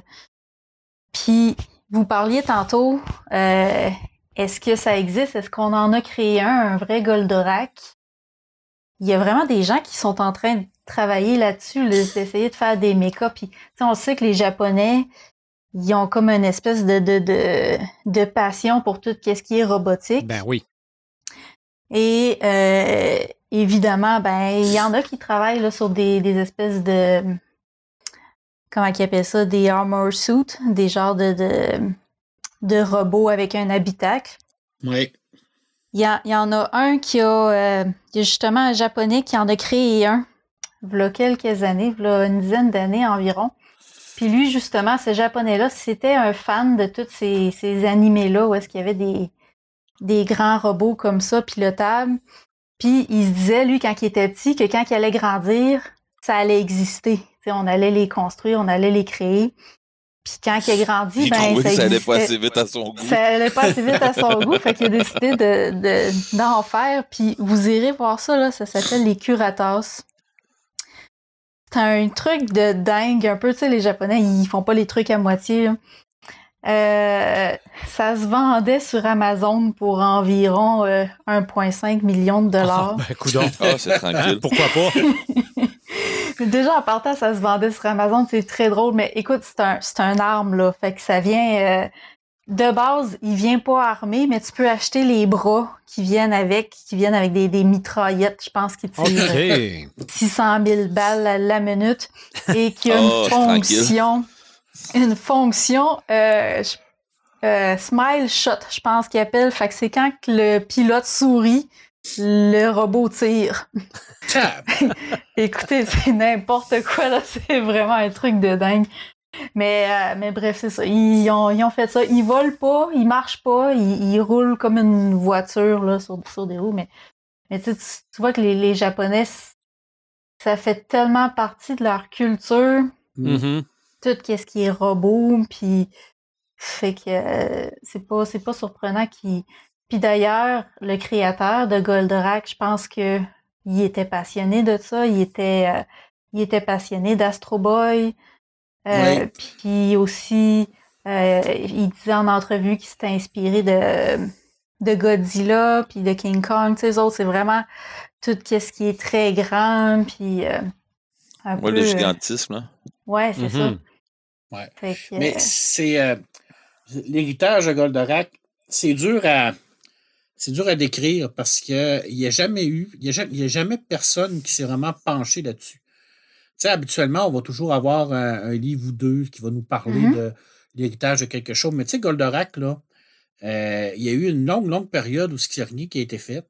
Speaker 4: puis vous parliez tantôt, euh, est-ce que ça existe? Est-ce qu'on en a créé un, un vrai Goldorak? Il y a vraiment des gens qui sont en train de travailler là-dessus, d'essayer de faire des mécas. Puis, on sait que les Japonais, ils ont comme une espèce de, de, de, de passion pour tout ce qui est robotique.
Speaker 1: Ben oui.
Speaker 4: Et euh, évidemment, ben il y en a qui travaillent là, sur des, des espèces de comment ils appellent ça, des armor suits, des genres de, de, de robots avec un habitacle.
Speaker 3: Oui.
Speaker 4: Il y, en a un qui a, il y a justement un japonais qui en a créé un, il y a quelques années, il y a une dizaine d'années environ. Puis lui, justement, ce japonais-là, c'était un fan de tous ces, ces animés-là où est-ce qu'il y avait des, des grands robots comme ça, pilotables. Puis il se disait, lui, quand il était petit, que quand il allait grandir, ça allait exister. on allait les construire, on allait les créer. Puis quand il a grandi,
Speaker 5: il
Speaker 4: ben,
Speaker 5: ça, ça allait pas assez vite à son goût.
Speaker 4: Ça allait pas assez vite à son goût, fait qu'il a décidé de, d'en faire. Puis vous irez voir ça, là, ça s'appelle les Curatas. C'est un truc de dingue, un peu, tu sais, les Japonais, ils font pas les trucs à moitié. Euh, ça se vendait sur Amazon pour environ 1,5 euh, million de dollars.
Speaker 1: Ah, ben,
Speaker 5: ah, c'est tranquille.
Speaker 1: Pourquoi pas?
Speaker 4: Déjà, en partant, ça se vendait sur Amazon, c'est très drôle, mais écoute, c'est un, c'est un arme, là. Fait que ça vient. Euh, de base, il vient pas armé, mais tu peux acheter les bras qui viennent avec, qui viennent avec des, des mitraillettes, je pense, qui tirent 600 000 balles à la minute et qui a une oh, fonction une fonction euh, euh, smile shot, je pense qu'il appelle. Fait que c'est quand le pilote sourit, le robot tire. Écoutez, c'est n'importe quoi là, c'est vraiment un truc de dingue. Mais, euh, mais bref, c'est ça. Ils ont, ils ont, fait ça. Ils volent pas, ils marchent pas, ils, roulent comme une voiture là, sur, sur des roues. Mais, mais tu, tu vois que les, les Japonais, ça fait tellement partie de leur culture.
Speaker 1: Mm-hmm
Speaker 4: tout ce qui est robot, puis fait que euh, c'est pas c'est pas surprenant qu'il puis d'ailleurs le créateur de Goldorak, je pense que il était passionné de ça, il était euh, il était passionné d'Astro Boy, euh, puis aussi il disait en entrevue qu'il s'était inspiré de de Godzilla puis de King Kong, tu sais, autres c'est vraiment tout ce qui est très grand puis
Speaker 5: un ouais, le gigantisme là.
Speaker 4: Ouais, c'est ça.
Speaker 3: Mm-hmm. Mais c'est. Euh, l'héritage de Goldorak, c'est dur à. C'est dur à décrire parce qu'il n'y a jamais eu, il n'y a, jamais personne qui s'est vraiment penché là-dessus. Tu sais, habituellement, on va toujours avoir un, livre ou deux qui va nous parler mm-hmm. de l'héritage de quelque chose. Mais tu sais, Goldorak, là, euh, il y a eu une longue, longue période où ce n'y a qui a été fait.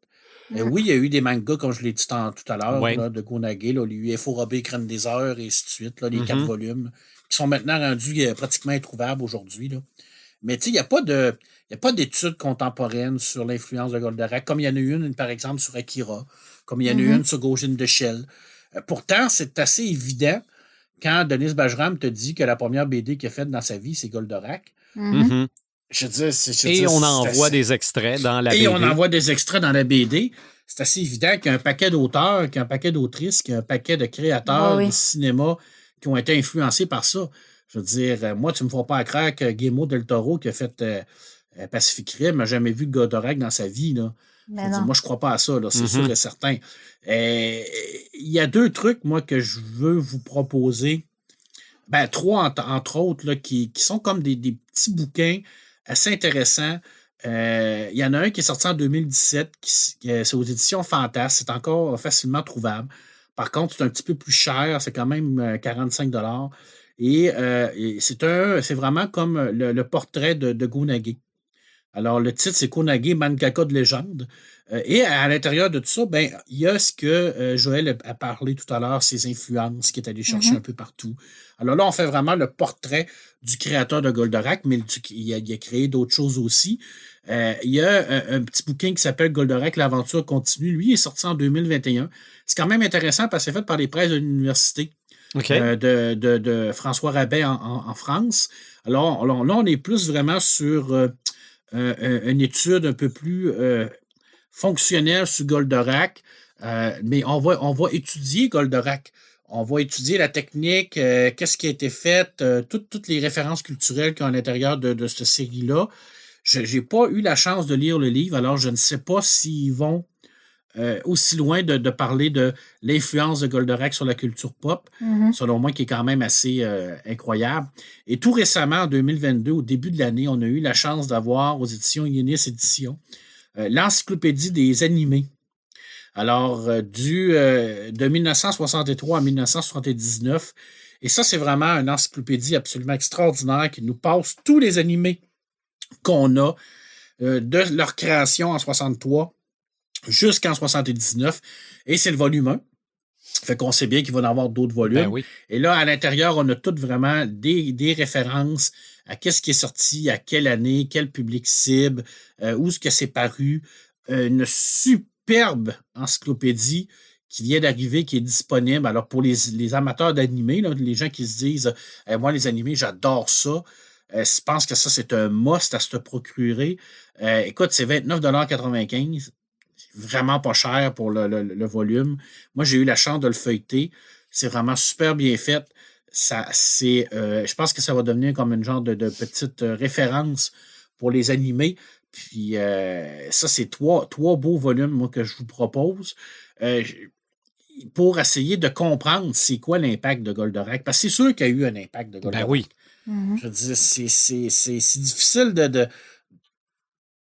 Speaker 3: Euh, oui, il y a eu des mangas, comme je l'ai dit tout à l'heure, de Gonage, là, les UFO Robé, Crème des Heures, et ainsi de suite, là, les quatre mm-hmm. volumes qui sont maintenant rendus euh, pratiquement introuvables aujourd'hui. Mais tu sais, il n'y a pas de. a pas d'études contemporaines sur l'influence de Goldorak, comme il y en a eu une, par exemple, sur Akira, comme il y en a eu mm-hmm. une sur Gauguin de Shell. Euh, pourtant, c'est assez évident quand Denis Bajram te dit que la première BD qu'il a faite dans sa vie, c'est Goldorak.
Speaker 4: Mm-hmm. Mm-hmm.
Speaker 3: Je dis, je
Speaker 1: Et on envoie des extraits dans la BD.
Speaker 3: Et on envoie des extraits dans la BD. C'est assez évident qu'il y a un paquet d'auteurs, qu'il y a un paquet d'autrices, qu'il y a un paquet de créateurs du cinéma qui ont été influencés par ça. Je veux dire, euh, moi, tu ne me feras pas croire que Guillermo del Toro, qui a fait euh, euh, Pacific Rim, n'a jamais vu Godorak dans sa vie. Là. moi, je ne crois pas à ça, c'est mm-hmm. sûr et certain. Il y a deux trucs, moi, que je veux vous proposer. Ben, trois, entre, autres, là, qui, sont comme des, petits bouquins assez intéressants. Il y en a un qui est sorti en 2017, c'est aux éditions Fantas. C'est encore facilement trouvable. Par contre, c'est un petit peu plus cher, c'est quand même 45 euh, dollars. Euh, et, c'est un, c'est vraiment comme le, portrait de, de. Alors, le titre, c'est Konage, Mangaka de légende. Euh, et à, l'intérieur de tout ça, ben, il y a ce que Joël a parlé tout à l'heure, ses influences qui est allé chercher mm-hmm. un peu partout. Alors là, on fait vraiment le portrait du créateur de Goldorak, mais il a, créé d'autres choses aussi. il y a un, petit bouquin qui s'appelle Goldorak, l'aventure continue. Lui, il est sorti en 2021. C'est quand même intéressant parce que c'est fait par les presses de l'université euh, de, François Rabet en, France. Alors là, on est plus vraiment sur euh, une étude un peu plus euh, fonctionnelle sur Goldorak, mais on va, on va étudier Goldorak. On va étudier la technique, euh, qu'est-ce qui a été fait, euh, toutes les références culturelles qu'il y a à l'intérieur de, cette série-là. Je n'ai pas eu la chance de lire le livre, alors je ne sais pas s'ils vont euh, aussi loin de, parler de l'influence de Goldorak sur la culture pop,
Speaker 4: mm-hmm.
Speaker 3: selon moi, qui est quand même assez incroyable. Et tout récemment, en 2022, au début de l'année, on a eu la chance d'avoir aux éditions Yunis Éditions l'encyclopédie des animés alors, euh, du, euh, de 1963 à 1979. Et ça, c'est vraiment une encyclopédie absolument extraordinaire qui nous passe tous les animés qu'on a euh, de leur création en 63 jusqu'en 79. Et c'est le volume 1. Fait qu'on sait bien qu'il va y en avoir d'autres volumes.
Speaker 1: Ben
Speaker 3: Et là, à l'intérieur, on a toutes vraiment des, des références à qu'est-ce qui est sorti, à quelle année, quel public cible, où est-ce que c'est paru. une super superbe encyclopédie qui vient d'arriver, qui est disponible. Alors, pour les, amateurs d'animés, les gens qui se disent eh, Moi, les animés, j'adore ça. Euh, je pense que ça, c'est un must à se procurer. Euh, écoute, c'est 29,95 Vraiment pas cher pour le, volume. Moi, j'ai eu la chance de le feuilleter. C'est vraiment super bien fait. Ça, c'est, euh, je pense que ça va devenir comme une genre de, de petite référence pour les animés. Puis euh, ça, c'est trois, trois beaux volumes moi, que je vous propose. Euh, pour essayer de comprendre c'est quoi l'impact de Goldorak. Parce que c'est sûr qu'il y a eu un impact de Goldorak.
Speaker 1: Ben oui.
Speaker 4: Mm-hmm.
Speaker 3: Je veux dire, c'est difficile de, de,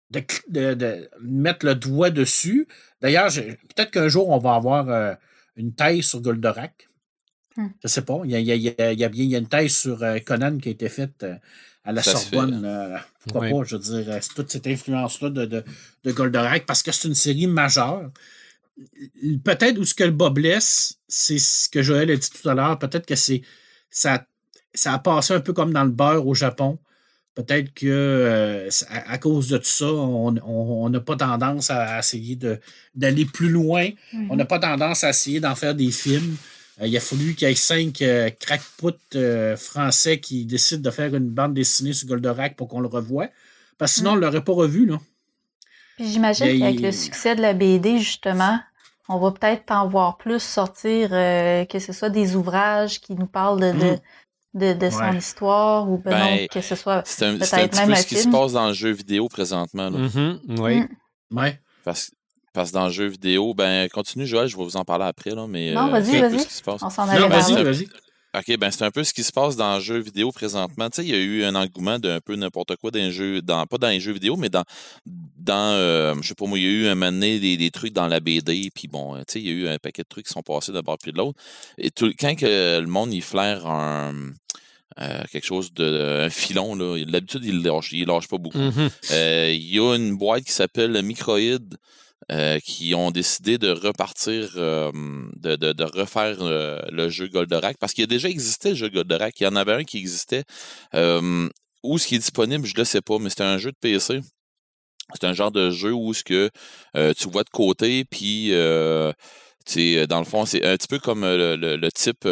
Speaker 3: de, mettre le doigt dessus. D'ailleurs, peut-être qu'un jour, on va avoir euh, une thèse sur Goldorak.
Speaker 4: Mm.
Speaker 3: Je ne sais pas. Il y, a, il, y a, il, y a, une thèse sur Conan qui a été faite à la Sorbonne. Euh, pourquoi pas, je veux dire, euh, toute cette influence-là de, de, de, Goldorak, parce que c'est une série majeure. Peut-être où ce que le bas blesse, c'est ce que Joël a dit tout à l'heure, peut-être que c'est ça, ça a passé un peu comme dans le beurre au Japon. Peut-être que euh, à, cause de tout ça, on n'a pas tendance à, essayer d'aller plus loin.
Speaker 4: Mm-hmm.
Speaker 3: On n'a pas tendance à essayer d'en faire des films. Euh, il a fallu qu'il y ait cinq euh, crackpots euh, français qui décident de faire une bande dessinée sur Goldorak pour qu'on le revoie. Parce que sinon, on ne l'aurait pas revu. Là.
Speaker 4: Puis j'imagine qu'avec le succès de la BD, justement, on va peut-être en voir plus sortir, que ce soit des ouvrages qui nous parlent de, de, mm. de, son histoire ou ben, ben, que ce soit peut-être
Speaker 5: même un
Speaker 4: petit peu
Speaker 5: ce qui se passe dans le jeu vidéo présentement. Là.
Speaker 1: Mm-hmm. oui.
Speaker 3: Mm. Ouais.
Speaker 5: Parce, parce que dans le jeu vidéo, ben continue Joël, je vais vous en parler après. Là, mais,
Speaker 4: non, vas-y, vas-y. On s'en allait
Speaker 3: vas-y, vas-y.
Speaker 5: OK, ben c'est un peu ce qui se passe dans le jeu vidéo présentement. Tu sais, il y a eu un engouement d'un peu n'importe quoi dans les jeux, dans, pas dans les jeux vidéo, mais dans, dans euh, je sais pas moi, il y a eu un moment donné des, trucs dans la BD, puis bon, tu sais, il y a eu un paquet de trucs qui sont passés d'un bord puis de l'autre. Et tout, quand que le monde, il flaire un... Euh, quelque chose de un filon là. D'habitude, il lâche, il lâche pas beaucoup.
Speaker 1: Mm-hmm.
Speaker 5: Euh, il y a une boîte qui s'appelle Microïd euh, qui ont décidé de repartir, euh, de, refaire euh, le jeu Goldorak, parce qu'il a déjà existé le jeu Goldorak. Il y en avait un qui existait. où ce qui est disponible, je ne le sais pas, mais c'était un jeu de PC. C'est un genre de jeu où ce que tu vois de côté, puis dans le fond, c'est un petit peu comme le type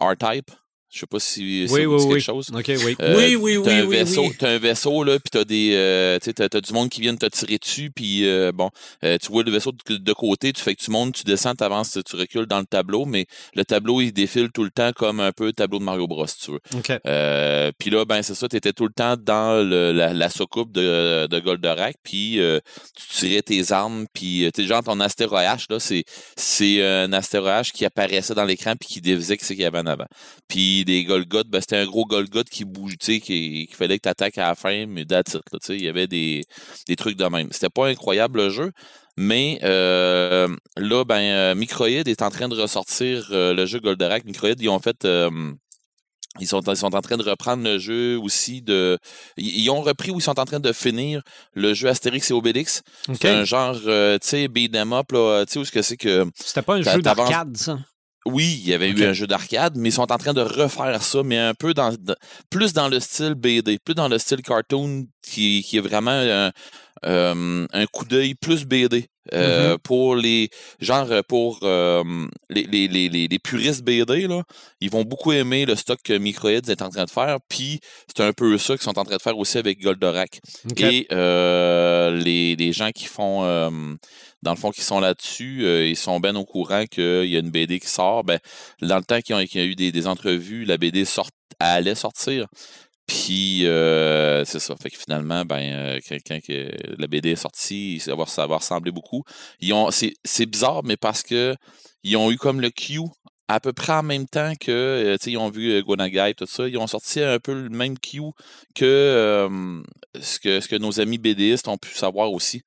Speaker 5: R-Type. Je sais pas si
Speaker 1: oui, oui,
Speaker 5: quelque chose.
Speaker 1: OK, oui.
Speaker 3: Euh, oui, oui, oui.
Speaker 5: un vaisseau,
Speaker 3: oui.
Speaker 5: T'as un vaisseau, là, puis t'as des. Euh, t'as, as du monde qui vient te tirer dessus, puis euh, bon, euh, tu vois le vaisseau de, côté, tu fais que tu montes, tu descends, tu avances, tu recules dans le tableau, mais le tableau, il défile tout le temps comme un peu le tableau de Mario Bros, si tu veux.
Speaker 1: OK.
Speaker 5: Euh, puis là, ben, c'est ça, tu étais tout le temps dans le, la, la soucoupe de, de Goldorak, puis tu tirais tes armes, puis, tu genre, ton astéroïde, là, c'est, c'est un astéroïde qui apparaissait dans l'écran, puis qui dévisait ce qu'il y avait en avant. Puis des Golgoth, ben, c'était un gros Golgoth qui bouge, tu sais, qu'il fallait que tu attaques à la fin, mais that's it, là, il y avait des, des trucs de même. C'était pas incroyable le jeu, mais euh, là, ben, euh, Microïd est en train de ressortir euh, le jeu Goldorak. Microïd, ils ont fait. ils sont, ils sont en train de reprendre le jeu aussi de. Ils ont repris ou ils sont en train de finir le jeu Astérix et Obélix. C'est un genre, tu sais, beat'em up, là, tu sais, où ce que c'est que.
Speaker 1: C'était pas un jeu d'arcade, ça?
Speaker 5: Oui, il y avait eu un jeu d'arcade, mais ils sont en train de refaire ça, mais un peu dans plus dans le style BD, plus dans le style cartoon qui, qui est vraiment un, euh, un coup d'œil plus BD. Euh, pour les genre pour les, les, les, les, puristes BD, là, ils vont beaucoup aimer le stock que Microids est en train de faire. Puis c'est un peu ça qu'ils sont en train de faire aussi avec Goldorak. Et les, les, gens qui font dans le fond, qui sont là-dessus, ils sont bien au courant qu'il y a une BD qui sort. Ben, dans le temps qu'il y, a eu des, des entrevues, la BD sort, allait sortir. Puis euh, c'est ça. Fait que finalement, ben, euh, quelqu'un que la BD est sortie, ça va, ressembler beaucoup. Ils ont, c'est, c'est bizarre, mais parce que ils ont eu comme le Q à peu près en même temps que, euh, sais, ils ont vu euh, Gonagai, tout ça, ils ont sorti un peu le même Q que, ce que ce que nos amis BDistes ont pu savoir aussi.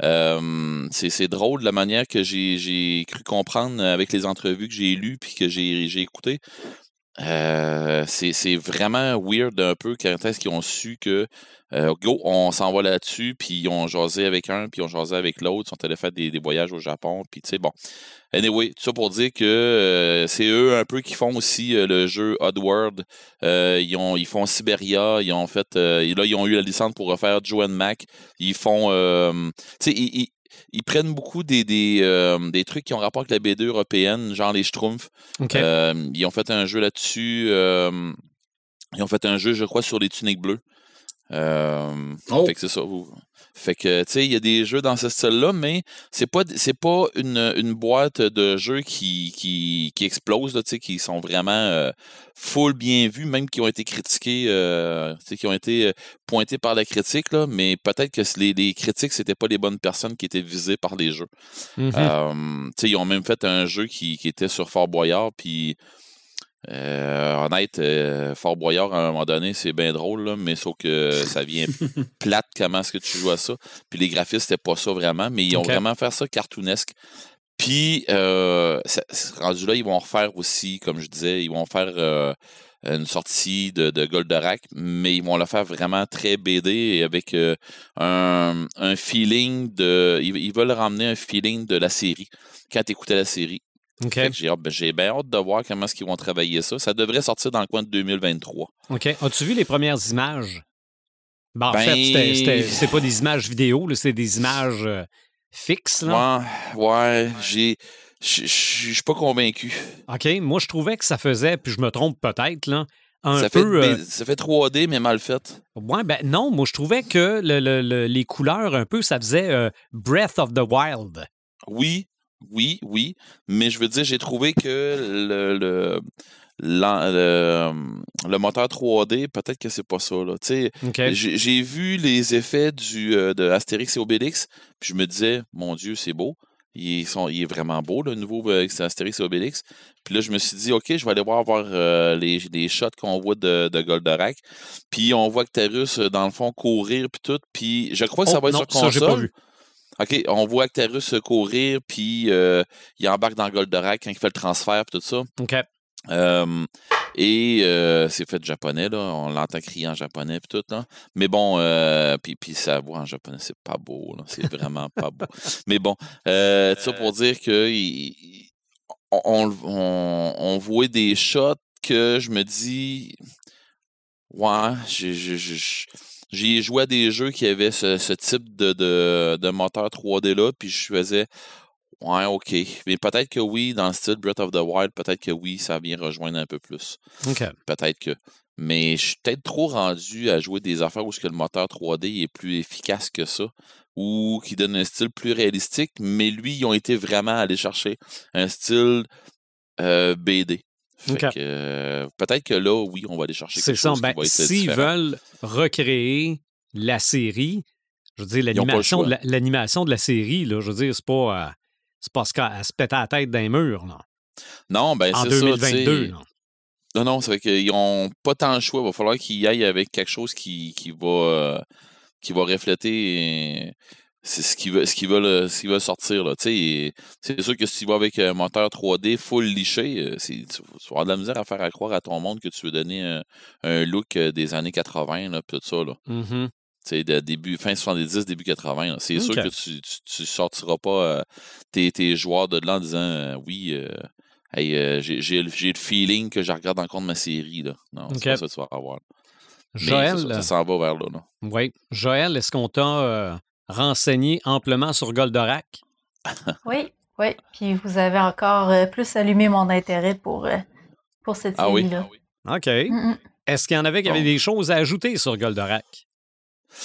Speaker 5: c'est, c'est drôle la manière que j'ai, j'ai cru comprendre avec les entrevues que j'ai lues puis que j'ai, j'ai écoutées. Euh, c'est vraiment weird un peu quand est-ce qu'ils ont su que euh, go, on s'en va là-dessus, puis ils ont jasé avec un, puis ils ont jasé avec l'autre, ils sont allés faire des, voyages au Japon, puis tu sais, bon. Anyway, tout ça pour dire que euh, c'est eux un peu qui font aussi le jeu Oddworld. ils, ont, ils font Siberia, ils ont fait. là, ils ont eu la licence pour refaire Joe and Mac. Ils font. tu sais, ils prennent beaucoup des, des, euh, des, trucs qui ont rapport avec la BD européenne, genre les Schtroumpfs. Euh, ils ont fait un jeu là-dessus. Euh, ils ont fait un jeu, je crois, sur les tuniques bleues. Oh. Fait que c'est ça. Fait que, tu sais, il y a des jeux dans ce style-là, mais c'est pas, c'est pas une, une, boîte de jeux qui, qui, qui explose, tu sais, qui sont vraiment euh, full bien vus, même qui ont été critiqués, euh, qui ont été euh, pointés par la critique, là, mais peut-être que les, les critiques, c'était pas les bonnes personnes qui étaient visées par les jeux. Mm-hmm. tu sais, ils ont même fait un jeu qui, qui était sur Fort Boyard, puis euh, honnête, euh, Fort Boyard, à un moment donné, c'est bien drôle, mais sauf que ça vient plate comment est-ce que tu joues à ça. Puis les graphistes, c'était pas ça vraiment, mais ils ont vraiment fait ça cartoonesque. Puis, euh, rendu là, ils vont refaire aussi, comme je disais, ils vont faire euh, une sortie de, de Goldorak, mais ils vont le faire vraiment très BD et avec un, un, feeling de. Ils, ils, veulent ramener un feeling de la série. Quand tu écoutais la série,
Speaker 1: ben,
Speaker 5: j'ai bien hâte de voir comment est-ce qu'ils vont travailler ça. Ça devrait sortir dans le coin de 2023.
Speaker 1: OK. As-tu vu les premières images? Ben, en fait, ben c'est pas des images vidéo, c'est des images euh, fixes.
Speaker 5: Là. Ouais, ouais j'ai. Je suis pas convaincu.
Speaker 1: OK. Moi, je trouvais que ça faisait, puis je me trompe peut-être, là, un
Speaker 5: ça
Speaker 1: peu.
Speaker 5: Fait, euh, ça fait 3D, mais mal fait.
Speaker 1: Ouais, ben non, moi, je trouvais que les couleurs, un peu, ça faisait euh, Breath of the Wild.
Speaker 5: Oui, oui, oui, mais je veux dire, j'ai trouvé que le, le, le, moteur 3D, peut-être que c'est pas ça. Là. J'ai vu les effets du, euh, de Astérix et Obélix, puis je me disais, mon Dieu, c'est beau. Il, sont, il est vraiment beau, le nouveau euh, Astérix et Obélix. Puis là, je me suis dit, OK, je vais aller voir, voir euh, les, les, shots qu'on voit de, de Goldorak. Puis on voit Actarus, dans le fond, courir, puis tout. Puis je crois que ça oh, va être sur console. Ça. OK, on voit Actarus courir, puis euh, il embarque dans Goldorak quand il fait le transfert, puis tout ça.
Speaker 1: OK.
Speaker 5: et euh, c'est fait japonais, là. On l'entend crier en japonais, puis tout, là. Mais bon, euh, puis, puis sa voix en japonais, c'est pas beau, là. C'est vraiment pas beau. Mais bon, euh, ça pour dire que on, on, on, voit des shots que je me dis, ouais, je, je j'ai joué à des jeux qui avaient ce, type de, de, moteur 3D-là, puis je faisais Ouais, ok. Mais peut-être que oui, dans le style Breath of the Wild, peut-être que oui, ça vient rejoindre un peu plus. Peut-être que. Mais je suis peut-être trop rendu à jouer des affaires où ce que le moteur 3D est plus efficace que ça, ou qui donne un style plus réalistique, mais lui, ils ont été vraiment allés chercher un style euh, BD. Euh, peut-être que là, oui, on va aller chercher quelque chose
Speaker 1: ben, S'ils veulent recréer la série, je veux dire, l'animation, de l'animation de la série, là, je veux dire, c'est pas, euh, c'est pas à se péter la tête d'un mur. Là.
Speaker 5: Non, ben
Speaker 1: en
Speaker 5: c'est
Speaker 1: 2022.
Speaker 5: Ça, non, non, c'est vrai qu'ils n'ont pas tant de choix. Il va falloir qu'ils aillent avec quelque chose qui, qui va, euh, qui va refléter c'est ce qu'ils veulent, ce qu'ils veulent, ce veulent sortir. Là. C'est sûr que si tu vas avec un moteur 3D full liché, euh, tu, vas avoir de la misère à faire croire à ton monde que tu veux donner un, look euh, des années 80, là, tout ça. Là.
Speaker 1: Mm
Speaker 5: de début, fin 70, début 80. C'est sûr que tu, tu, sortiras pas euh, tes, tes, joueurs de là en disant oui, hey, j'ai le feeling que je regarde encore de ma série. Là. Non, c'est pas ça que tu vas avoir.
Speaker 1: Joël,
Speaker 5: ça, s'en va vers là.
Speaker 1: Oui. Joël, est-ce qu'on t'a renseigné amplement sur Goldorak?
Speaker 4: oui, oui. Puis vous avez encore euh, plus allumé mon intérêt pour, euh, pour cette
Speaker 5: Ah oui.
Speaker 4: série-là.
Speaker 1: OK.
Speaker 4: Mm, mm.
Speaker 1: Est-ce qu'il y en avait qui avaient
Speaker 5: Bon.
Speaker 1: des choses à ajouter sur Goldorak?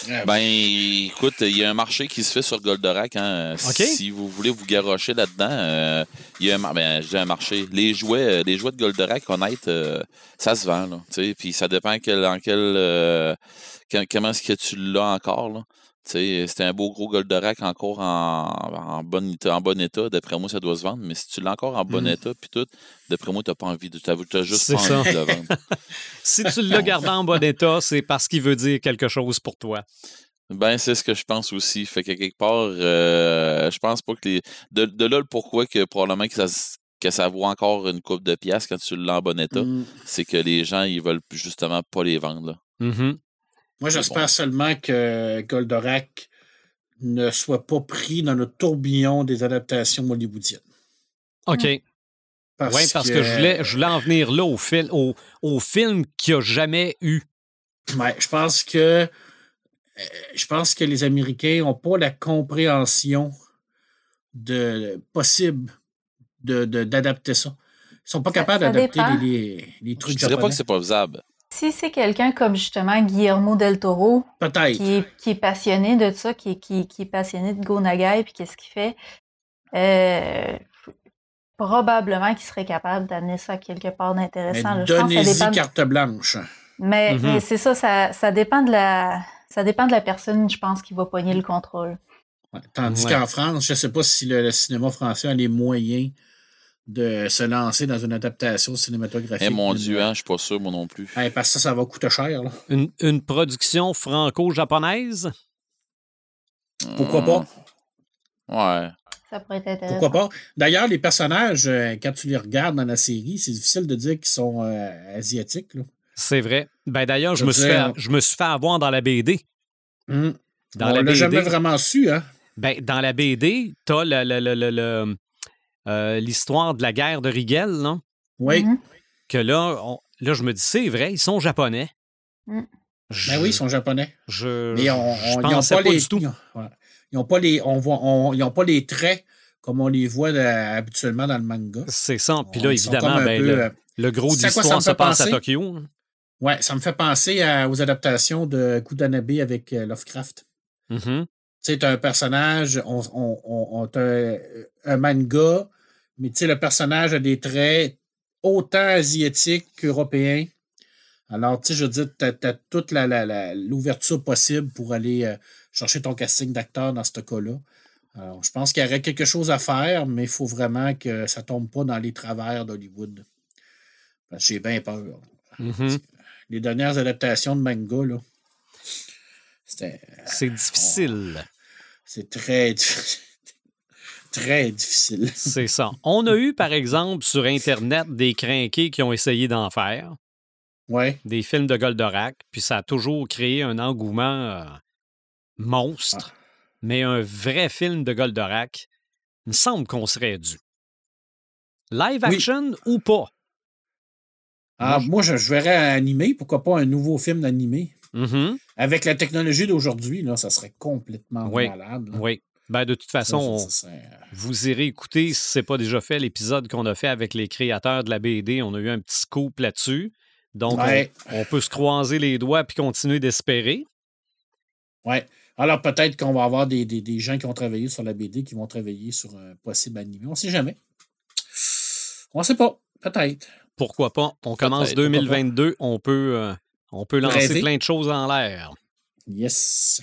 Speaker 3: Euh,
Speaker 5: Ben, écoute, il y a un marché qui se fait sur Goldorak. Hein. Si vous voulez vous garrocher là-dedans, euh, il y a un, mar- ben, je dis un marché. Les jouets, les jouets de Goldorak, honnête, euh, ça se vend. Là, tu sais. Puis ça dépend quel, en quel, euh, que- comment est-ce que tu l'as encore. Là. C'était un beau gros Goldorak encore en, en, bon, état- en bon état. D'après moi, ça doit se vendre. Mais si tu l'as encore en bon
Speaker 3: Mhm.
Speaker 5: état, puis tout, d'après moi, tu n'as pas envie de. Tu n'as juste pas
Speaker 1: ça.
Speaker 5: envie de le vendre.
Speaker 1: Si tu l'as gardé en bon état, c'est parce qu'il veut dire quelque chose pour toi.
Speaker 5: Ben, c'est ce que je pense aussi. Fait que quelque part, euh, je pense pas que les. De, de là, le pourquoi que probablement que ça, que ça vaut encore une coupe de pièces quand tu l'as en bon état,
Speaker 3: mm.
Speaker 5: c'est que les gens, ils veulent justement pas les vendre. là.
Speaker 1: Mhm.
Speaker 3: Moi, j'espère seulement que Goldorak ne soit pas pris dans le tourbillon des adaptations hollywoodiennes.
Speaker 1: OK.
Speaker 4: Mm.
Speaker 1: Oui,
Speaker 3: Parce,
Speaker 1: parce que, je, voulais, je voulais en venir là au, fil, au, au film qu'il n'y a jamais eu.
Speaker 3: Ouais, je pense que euh, je pense que les Américains n'ont pas la compréhension de possible de, de- d'adapter ça. Ils sont pas
Speaker 4: Ça-
Speaker 3: capables d'adapter les, les, les
Speaker 5: Je
Speaker 3: trucs
Speaker 5: dirais pas que c'est pas faisable.
Speaker 4: Si c'est quelqu'un comme justement Guillermo del Toro,
Speaker 3: Peut-être.
Speaker 4: qui est, qui est passionné de ça, qui est, qui, qui est passionné de Go Nagai, puis qu'est-ce qu'il fait, euh, probablement qu'il serait capable d'amener ça quelque part d'intéressant.
Speaker 3: donnez-y
Speaker 4: dépend de-
Speaker 3: carte blanche.
Speaker 4: Mais,
Speaker 1: Mhm.
Speaker 4: mais c'est ça, ça, ça dépend de la. Ça dépend de la personne, je pense, qui va pogner le contrôle.
Speaker 3: Ouais. Tandis
Speaker 1: Ouais.
Speaker 3: qu'en France, je ne sais pas si le, le cinéma français a les moyens de se lancer dans une adaptation cinématographique.
Speaker 5: Eh mon Dieu, hein, je suis pas sûr, moi non plus.
Speaker 3: Parce que ça, ça va coûter cher. là.
Speaker 1: Une, une production franco-japonaise?
Speaker 3: Pourquoi pas?
Speaker 5: Ouais.
Speaker 4: Ça pourrait être intéressant.
Speaker 3: Pourquoi pas? D'ailleurs, les personnages, euh, quand tu les regardes dans la série, c'est difficile de dire qu'ils sont euh, asiatiques. Là.
Speaker 1: C'est vrai. Ben d'ailleurs, je,
Speaker 3: Je
Speaker 1: me suis fait,
Speaker 3: dire-
Speaker 1: je me suis fait avoir dans la BD.
Speaker 3: Hum.
Speaker 1: Dans
Speaker 3: On
Speaker 1: la
Speaker 3: jamais vraiment su, hein?
Speaker 1: Ben, dans la BD, t'as le- le- le- le- le, euh, l'histoire de la guerre de Rigel, là,
Speaker 3: Oui.
Speaker 4: Mhm.
Speaker 1: que là, on- là, je me dis, c'est vrai, ils sont japonais.
Speaker 4: Mm.
Speaker 1: Je,
Speaker 3: Ben oui, ils sont japonais.
Speaker 1: Je,
Speaker 3: Mais on,
Speaker 1: je
Speaker 3: ils n'ont
Speaker 1: pensais
Speaker 3: pas,
Speaker 1: pas
Speaker 3: les,
Speaker 1: du tout.
Speaker 3: Ils ont, ouais. Ils ont pas les, on voit, on- ils ont pas les traits comme on les voit euh, habituellement dans le manga.
Speaker 1: C'est ça. Puis là, évidemment, ben,
Speaker 3: peu,
Speaker 1: le,
Speaker 3: euh,
Speaker 1: le gros
Speaker 3: C'est à quoi ça
Speaker 1: d'histoire
Speaker 3: me
Speaker 1: se
Speaker 3: fait
Speaker 1: passe à
Speaker 3: penser?
Speaker 1: Tokyo.
Speaker 3: ouais, ça me fait penser à- aux adaptations de Kudanabe avec Lovecraft.
Speaker 1: Mhm.
Speaker 3: Tu sais, t'as un personnage, on, on, on- un, un manga, mais tu sais, le personnage a des traits autant asiatiques qu'européens. Alors, tu sais, je veux dire, t'as, t'as toute l'ouverture possible pour aller euh, chercher ton casting d'acteur dans ce cas-là. Alors, je pense qu'il y aurait quelque chose à faire, mais il faut vraiment que ça tombe pas dans les travers d'Hollywood. Parce que j'ai bien peur.
Speaker 1: Mhm.
Speaker 3: Les dernières adaptations de manga, là.
Speaker 1: C'est difficile.
Speaker 3: C'est très difficile. Très difficile.
Speaker 1: C'est ça. On a eu, par exemple, sur Internet, des crinqués qui ont essayé d'en faire,
Speaker 3: Ouais.
Speaker 1: des films de Goldorak, puis ça a toujours créé un engouement euh, monstre. Mais un vrai film de Goldorak, il me semble qu'on serait dû. Live
Speaker 3: Oui.
Speaker 1: action ou pas?
Speaker 3: Ah,
Speaker 1: Moi,
Speaker 3: je, je verrais un animé. Pourquoi pas un nouveau film d'animé?
Speaker 1: Mhm.
Speaker 3: Avec la technologie d'aujourd'hui, ça serait complètement
Speaker 1: Oui.
Speaker 3: malade. là.
Speaker 1: Oui. Ben, de toute façon,
Speaker 3: ça,
Speaker 1: on-
Speaker 3: ça serait-
Speaker 1: vous irez écouter, si ce n'est pas déjà fait, l'épisode qu'on a fait avec les créateurs de la BD. On a eu un petit scoop là-dessus. Donc,
Speaker 3: Ouais.
Speaker 1: on, on peut se croiser les doigts puis continuer d'espérer.
Speaker 3: Ouais. Alors, peut-être qu'on va avoir des, des- des gens qui ont travaillé sur la BD qui vont travailler sur un possible animé. On ne sait jamais. On ne sait pas. Peut-être.
Speaker 1: Pourquoi pas? On commence
Speaker 5: pourquoi pas.
Speaker 1: 2022, on peut, euh, on peut lancer
Speaker 3: Rêver.
Speaker 1: plein de choses en l'air.
Speaker 3: Yes.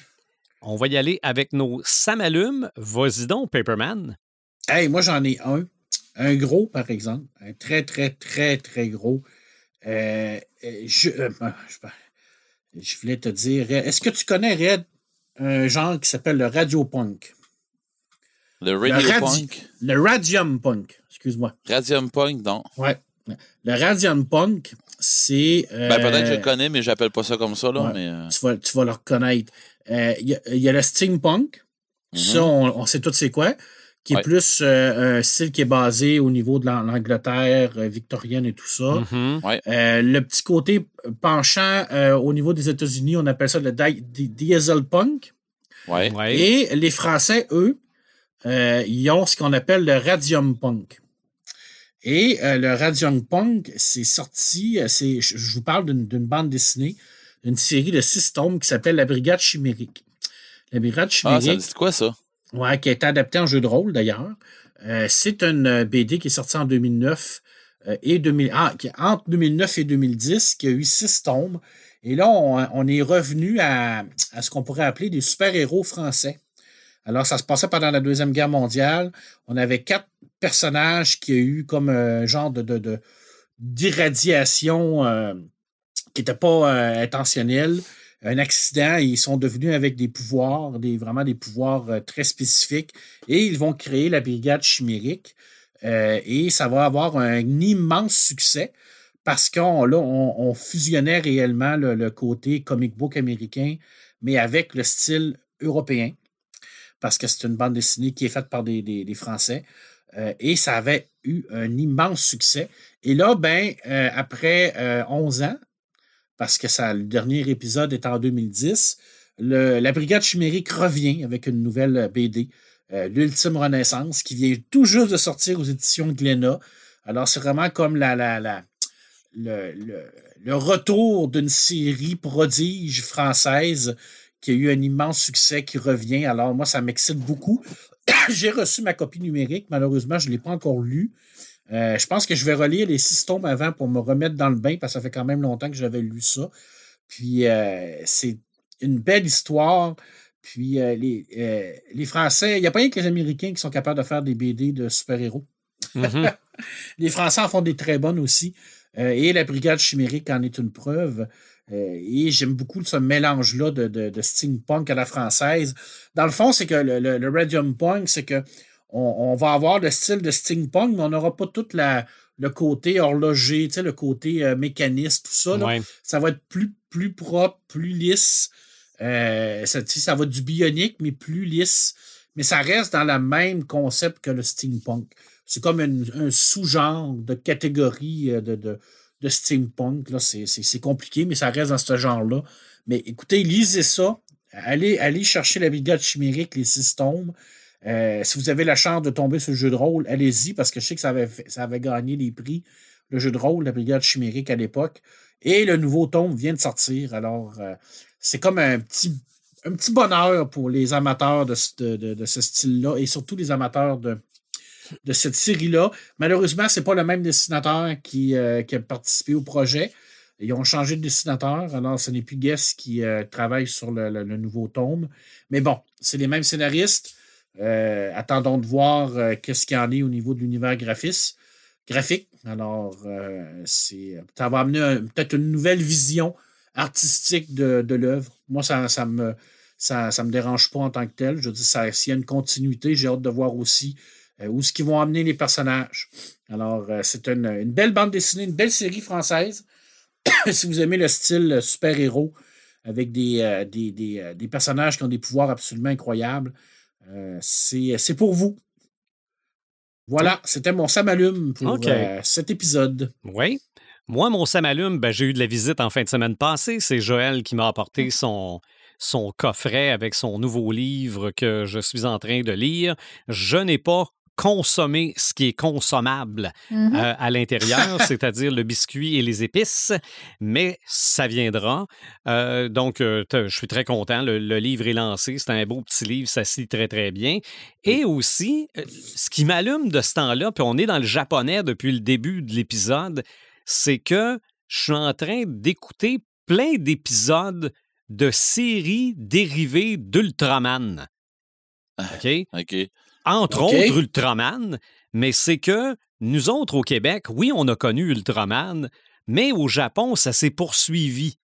Speaker 1: On va y aller avec nos Samalumes. Vas-y donc, Paperman.
Speaker 3: Hey, moi, j'en ai un. Un gros, par exemple. Un très, très, très, très gros. Euh, euh, je, euh, je, je voulais te dire, est-ce que tu connais, Red, un genre qui s'appelle le radio punk?
Speaker 5: Le Radio
Speaker 3: radi-
Speaker 5: Punk?
Speaker 3: Le radium punk, excuse-moi.
Speaker 5: Radium Punk, non.
Speaker 3: Ouais. Le radium punk, c'est. euh,
Speaker 5: Ben, peut-être que je le connais, mais j'appelle pas ça comme ça, là.
Speaker 3: ouais.
Speaker 5: Mais, euh,
Speaker 3: tu, vas, tu vas le reconnaître. Euh, Il y, a- il y a le steampunk. Ça, on, on sait tout c'est quoi. Qui est
Speaker 5: Ouais.
Speaker 3: plus euh, un style qui est basé au niveau de l'An- l'Angleterre euh, victorienne et tout ça.
Speaker 1: Mhm.
Speaker 3: Euh, le petit côté penchant euh, au niveau des États-Unis, on appelle ça le di- di- diesel punk.
Speaker 5: ouais.
Speaker 1: Ouais.
Speaker 3: Et les Français, eux, ils ont ce qu'on appelle le Radium Punk. Et le Radium Punk, c'est sorti, c'est, je vous parle d'une bande dessinée, d'une série de six tomes qui s'appelle La Brigade Chimérique.
Speaker 5: La Brigade Chimérique. Ah, ça dit quoi ça?
Speaker 3: Ouais, qui a été adapté en jeu de rôle d'ailleurs. c'est une BD qui est sortie en 2009 et 2000, ah, entre 2009 et 2010, qui a eu six tomes. Et là, on, est revenu à, ce qu'on pourrait appeler des super-héros français. Alors, ça se passait pendant la Deuxième Guerre mondiale. On avait quatre personnages qui ont eu comme un genre de, d'irradiation euh, qui n'était pas euh, intentionnelle. Un accident, ils sont devenus avec des pouvoirs, des, vraiment des pouvoirs euh, très spécifiques, et ils vont créer la brigade chimérique. et ça va avoir un immense succès parce qu'on on, fusionnait réellement le, côté comic book américain, mais avec le style européen, parce que c'est une bande dessinée qui est faite par des, Français. Euh, et ça avait eu un immense succès. Et là, ben, euh, après 11 euh, ans, parce que ça, le dernier épisode est en 2010, la Brigade chimérique revient avec une nouvelle BD, L'Ultime Renaissance, qui vient tout juste de sortir aux éditions Glénat. Alors, c'est vraiment comme la, le, retour d'une série prodige française qui a eu un immense succès qui revient. Alors, moi, ça m'excite beaucoup. J'ai reçu ma copie numérique. Malheureusement, je ne l'ai pas encore lue. Euh, je pense que je vais relire les six tomes avant pour me remettre dans le bain parce que ça fait quand même longtemps que j'avais lu ça. Puis, euh, c'est une belle histoire. Puis, euh, les, les Français, il n'y a pas rien que les Américains qui sont capables de faire des BD de super-héros. Mm-hmm. les Français en font des très bonnes aussi. Et la brigade chimérique en est une preuve. Et j'aime beaucoup ce mélange-là de, de, steampunk à la française. Dans le fond, c'est que le, le, Radium Punk, c'est que on, va avoir le style de steampunk, mais on n'aura pas tout la, le côté horloger, le côté euh, mécaniste, tout ça. Ça va être plus, plus propre, plus lisse. ça, ça va du bionique, mais plus lisse. Mais ça reste dans le même concept que le steampunk c'est comme un sous-genre de catégorie euh, de, de, steampunk. C'est compliqué, mais ça reste dans ce genre-là. Mais écoutez, lisez ça. Allez, allez chercher la brigade chimérique, les six tomes. Euh, si vous avez la chance de tomber sur le jeu de rôle, allez-y, parce que je sais que ça avait, ça avait gagné les prix, le jeu de rôle, la brigade chimérique à l'époque. Et le nouveau tome vient de sortir. Alors, euh, c'est comme un petit, un petit bonheur pour les amateurs de, de ce style-là et surtout les amateurs de, de cette série-là. Malheureusement, ce n'est pas le même dessinateur qui, euh, a participé au projet. Ils ont changé de dessinateur, alors ce n'est plus Guess qui travaille sur le, nouveau tome. Mais bon, c'est les mêmes scénaristes. Euh, attendons de voir qu'est-ce qu'il y en est au niveau de l'univers graphique. Alors, c'est, ça va amener peut-être une nouvelle vision artistique de, l'œuvre. Moi, ça ne me, ça, me dérange pas en tant que tel. Je dis, s'il y a une continuité, j'ai hâte de voir aussi euh, où ce qu'ils vont amener les personnages. Alors, euh, c'est une, belle bande dessinée, une belle série française. si vous aimez le style super-héros avec euh, des, personnages qui ont des pouvoirs absolument incroyables, c'est pour vous. Voilà, c'était mon samalume pour cet épisode.
Speaker 1: Oui. Moi, mon samalume, ben, j'ai eu de la visite en fin de semaine passée. C'est Joël qui m'a apporté son, son coffret avec son nouveau livre que je suis en train de lire. Je n'ai pas consommer ce qui est consommable
Speaker 4: mm-hmm.
Speaker 1: euh, à l'intérieur, c'est-à-dire le biscuit et les épices, mais ça viendra. Euh, donc, euh, je suis très content. Le, livre est lancé. C'est un beau petit livre, ça se lit très, très bien. Et aussi, ce qui m'allume de ce temps-là, puis on est dans le japonais depuis le début de l'épisode, c'est que je suis en train d'écouter plein d'épisodes de séries dérivées d'Ultraman. OK?
Speaker 5: OK
Speaker 1: entre autres Ultraman, mais c'est que nous autres au Québec, oui, on a connu Ultraman, mais au Japon, ça s'est poursuivi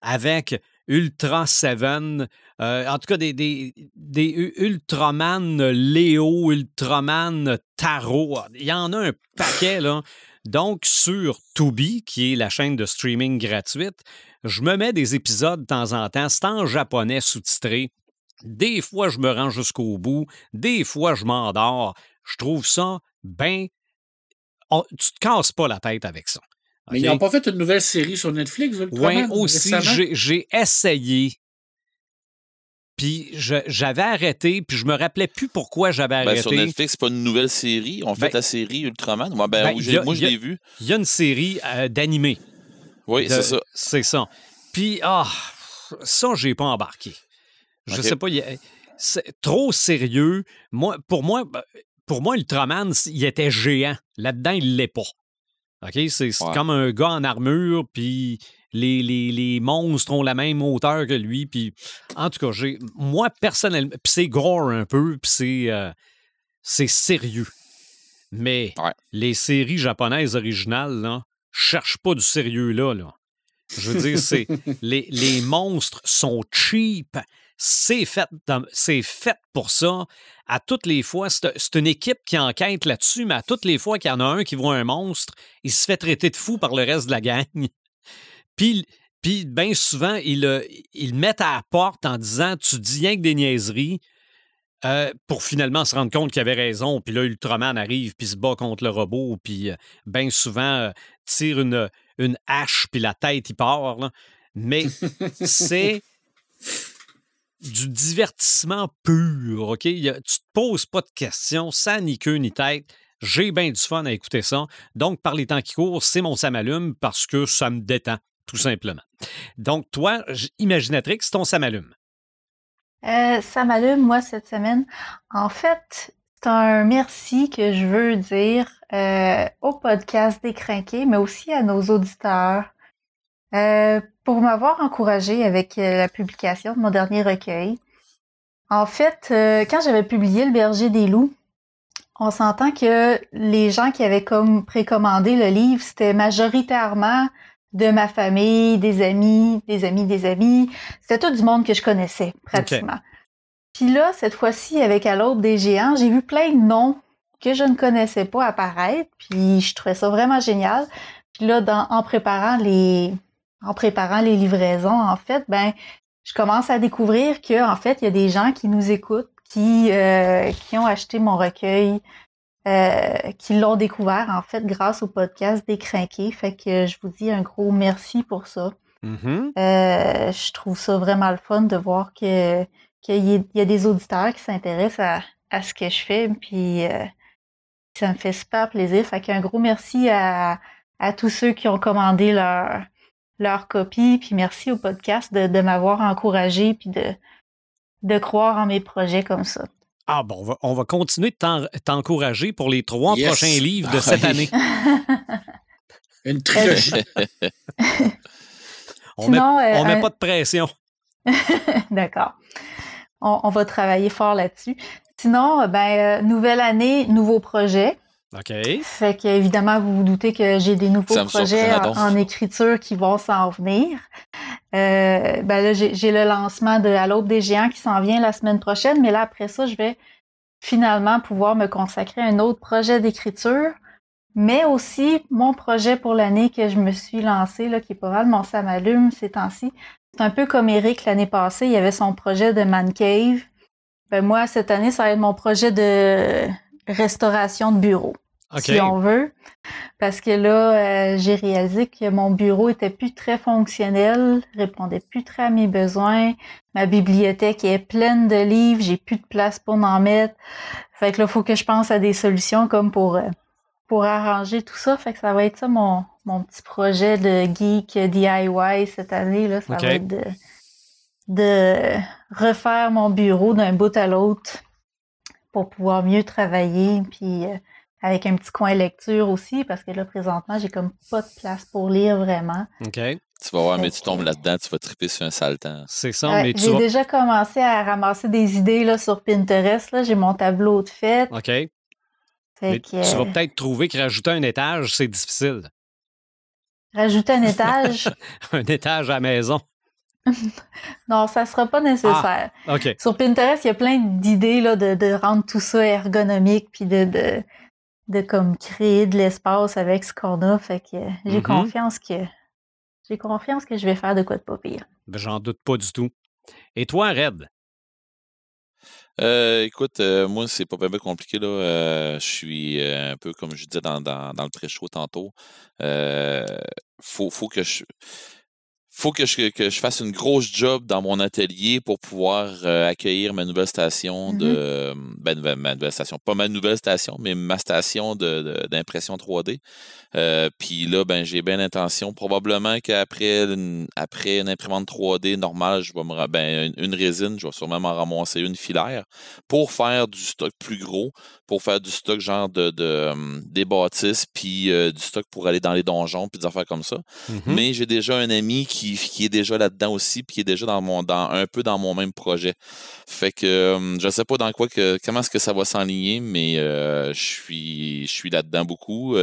Speaker 1: avec Ultra Seven, euh, en tout cas des, des, Ultraman Léo, Ultraman Taro. Il y en a un paquet, là. Donc, sur Tubi, qui est la chaîne de streaming gratuite, je me mets des épisodes de temps en temps. C'est en japonais sous-titré. Des fois, je me rends jusqu'au bout. Des fois, je m'endors. Je trouve ça bien. Oh, tu te casses pas la tête avec ça.
Speaker 3: Mais ils n'ont pas fait une nouvelle série sur Netflix,
Speaker 1: Oui, aussi. J'ai essayé. Puis j'avais arrêté, puis je me rappelais plus pourquoi j'avais arrêté. Ben,
Speaker 5: sur Netflix, c'est pas une nouvelle série. On fait ben la série Ultraman. Moi, ben, ben moi je l'ai vu.
Speaker 1: Il y a une série euh, d'animés.
Speaker 5: Oui, c'est ça.
Speaker 1: C'est ça. Puis, ah, ça, j'ai pas embarqué. Je sais pas, c'est trop sérieux. Moi, pour moi, pour moi, Ultraman, il était géant. Là-dedans, il l'est pas. OK? C'est comme un gars en armure, puis les, les, monstres ont la même hauteur que lui. Puis, en tout cas, j'ai, moi, personnellement, puis c'est gore un peu, puis c'est, euh, c'est sérieux. Mais les séries japonaises originales, là, cherchent pas du sérieux là. là. Je veux dire, c'est, les, les monstres sont cheap. C'est fait, c'est fait pour ça. À toutes les fois, c'est une équipe qui enquête là-dessus, mais à toutes les fois qu'il y en a un qui voit un monstre, il se fait traiter de fou par le reste de la gang. Puis, puis bien souvent, ils le, mettent à la porte en disant Tu dis rien que des niaiseries. Euh, pour finalement se rendre compte qu'il avait raison. Puis là, Ultraman arrive, puis se bat contre le robot, puis euh, bien souvent euh, tire une, une hache, puis la tête, il part. Mais c'est du divertissement pur, OK? tu te poses pas de questions, ça ni queue ni tête. J'ai bien du fun à écouter ça. Donc, par les temps qui courent, c'est mon samalume parce que ça me détend tout simplement. Donc, toi, Imaginatrix, ton Samalume.
Speaker 4: Euh, Samalume, moi, cette semaine, en fait, c'est un merci que je veux dire euh, au podcast Décrinqué, mais aussi à nos auditeurs euh, pour m'avoir encouragé avec euh, la publication de mon dernier recueil. En fait, quand j'avais publié Le berger des loups, on s'entend que les gens qui avaient comme précommandé le livre, c'était majoritairement de ma famille, des amis, des amis, des amis. C'était tout du monde que je connaissais, pratiquement. Puis là, cette fois-ci, avec à des géants, j'ai vu plein de noms que je ne connaissais pas apparaître, puis je trouvais ça vraiment génial. Puis là, en préparant les en préparant les livraisons, en fait, ben je commence à découvrir que en fait, il y a des gens qui nous écoutent, qui euh, qui ont acheté mon recueil, euh, qui l'ont découvert en fait grâce au podcast Décrinqué. Fait que je vous dis un gros merci pour ça.
Speaker 1: Mm-hmm.
Speaker 4: Euh, je trouve ça vraiment le fun de voir que qu'il y, a des auditeurs qui s'intéressent à, ce que je fais. Puis euh, ça me fait super plaisir. Fait qu'un gros merci à, tous ceux qui ont commandé leur, leur copie. Puis merci au podcast de, de m'avoir encouragé puis de, de croire en mes projets comme ça.
Speaker 1: Ah bon, on va, continuer de t'encourager pour les trois prochains livres de ah cette année.
Speaker 3: Une trilogie.
Speaker 1: on ne met, euh, pas de pression.
Speaker 4: D'accord. On, va travailler fort là-dessus. Sinon, ben, euh, nouvelle année, nouveau projet.
Speaker 1: OK.
Speaker 4: Fait qu'évidemment, vous vous doutez que j'ai des nouveaux projets en, écriture qui vont s'en venir. Euh, ben là, j'ai le lancement de À l'aube des géants qui s'en vient la semaine prochaine, mais là, après ça, je vais finalement pouvoir me consacrer à un autre projet d'écriture, mais aussi mon projet pour l'année que je me suis lancé, là, qui est pas mal mon samalume ces temps-ci. C'est un peu comme Eric l'année passée, il y avait son projet de Man Cave. Ben moi, cette année, ça va être mon projet de restauration de bureau si on veut. Parce que là, euh, j'ai réalisé que mon bureau était plus très fonctionnel, répondait plus très à mes besoins. Ma bibliothèque est pleine de livres, j'ai plus de place pour m'en mettre. Fait que là, il faut que je pense à des solutions comme pour, euh, pour arranger tout ça. Fait que ça va être ça mon, mon petit projet de geek DIY cette année. Là. Ça va être de, de refaire mon bureau d'un bout à l'autre pour pouvoir mieux travailler. Puis euh, avec un petit coin lecture aussi, parce que là, présentement, j'ai comme pas de place pour lire vraiment.
Speaker 1: OK.
Speaker 5: Tu vas voir, mais tu tombes là-dedans, tu vas triper sur un sale temps.
Speaker 1: C'est ça, mais tu
Speaker 4: J'ai déjà commencé à ramasser des idées là, sur Pinterest. Là. J'ai mon tableau de fête.
Speaker 1: OK. Mais tu vas peut-être trouver que rajouter un étage, c'est difficile.
Speaker 4: Rajouter un étage?
Speaker 1: un étage à la maison.
Speaker 4: non, ça ne sera pas nécessaire.
Speaker 1: Ah.
Speaker 4: Sur Pinterest, il y a plein d'idées de, de rendre tout ça ergonomique, puis de, de de comme créer de l'espace avec ce qu'on a. Fait que j'ai mm-hmm. confiance que j'ai confiance que je vais faire de quoi de pas pire.
Speaker 1: Ben, j'en doute pas du tout. Et toi, Red?
Speaker 5: Euh, écoute, euh, moi, c'est pas bien compliqué. Là. Euh, je suis un peu comme je disais dans, dans, le pré-show tantôt. faut, faut que je faut que je, que je fasse une grosse job dans mon atelier pour pouvoir euh, accueillir ma nouvelle station de.
Speaker 4: Mm-hmm.
Speaker 5: Ben, ma nouvelle station. Pas ma nouvelle station, mais ma station d'impression 3D. Euh, puis là, ben, j'ai bien l'intention. Probablement qu'après une, après une imprimante 3D normale, je vais me ben, une, résine, je vais sûrement m'en ramasser une filaire pour faire du stock plus gros, pour faire du stock genre de, de hum, des bâtisses, puis euh, du stock pour aller dans les donjons, puis des affaires comme ça.
Speaker 1: Mhm.
Speaker 5: Mais j'ai déjà un ami qui, qui est déjà là-dedans aussi, puis qui est déjà dans mon dans un peu dans mon même projet. Fait que hum, je sais pas dans quoi que comment est-ce que ça va s'enligner, mais euh, je suis je suis là-dedans beaucoup.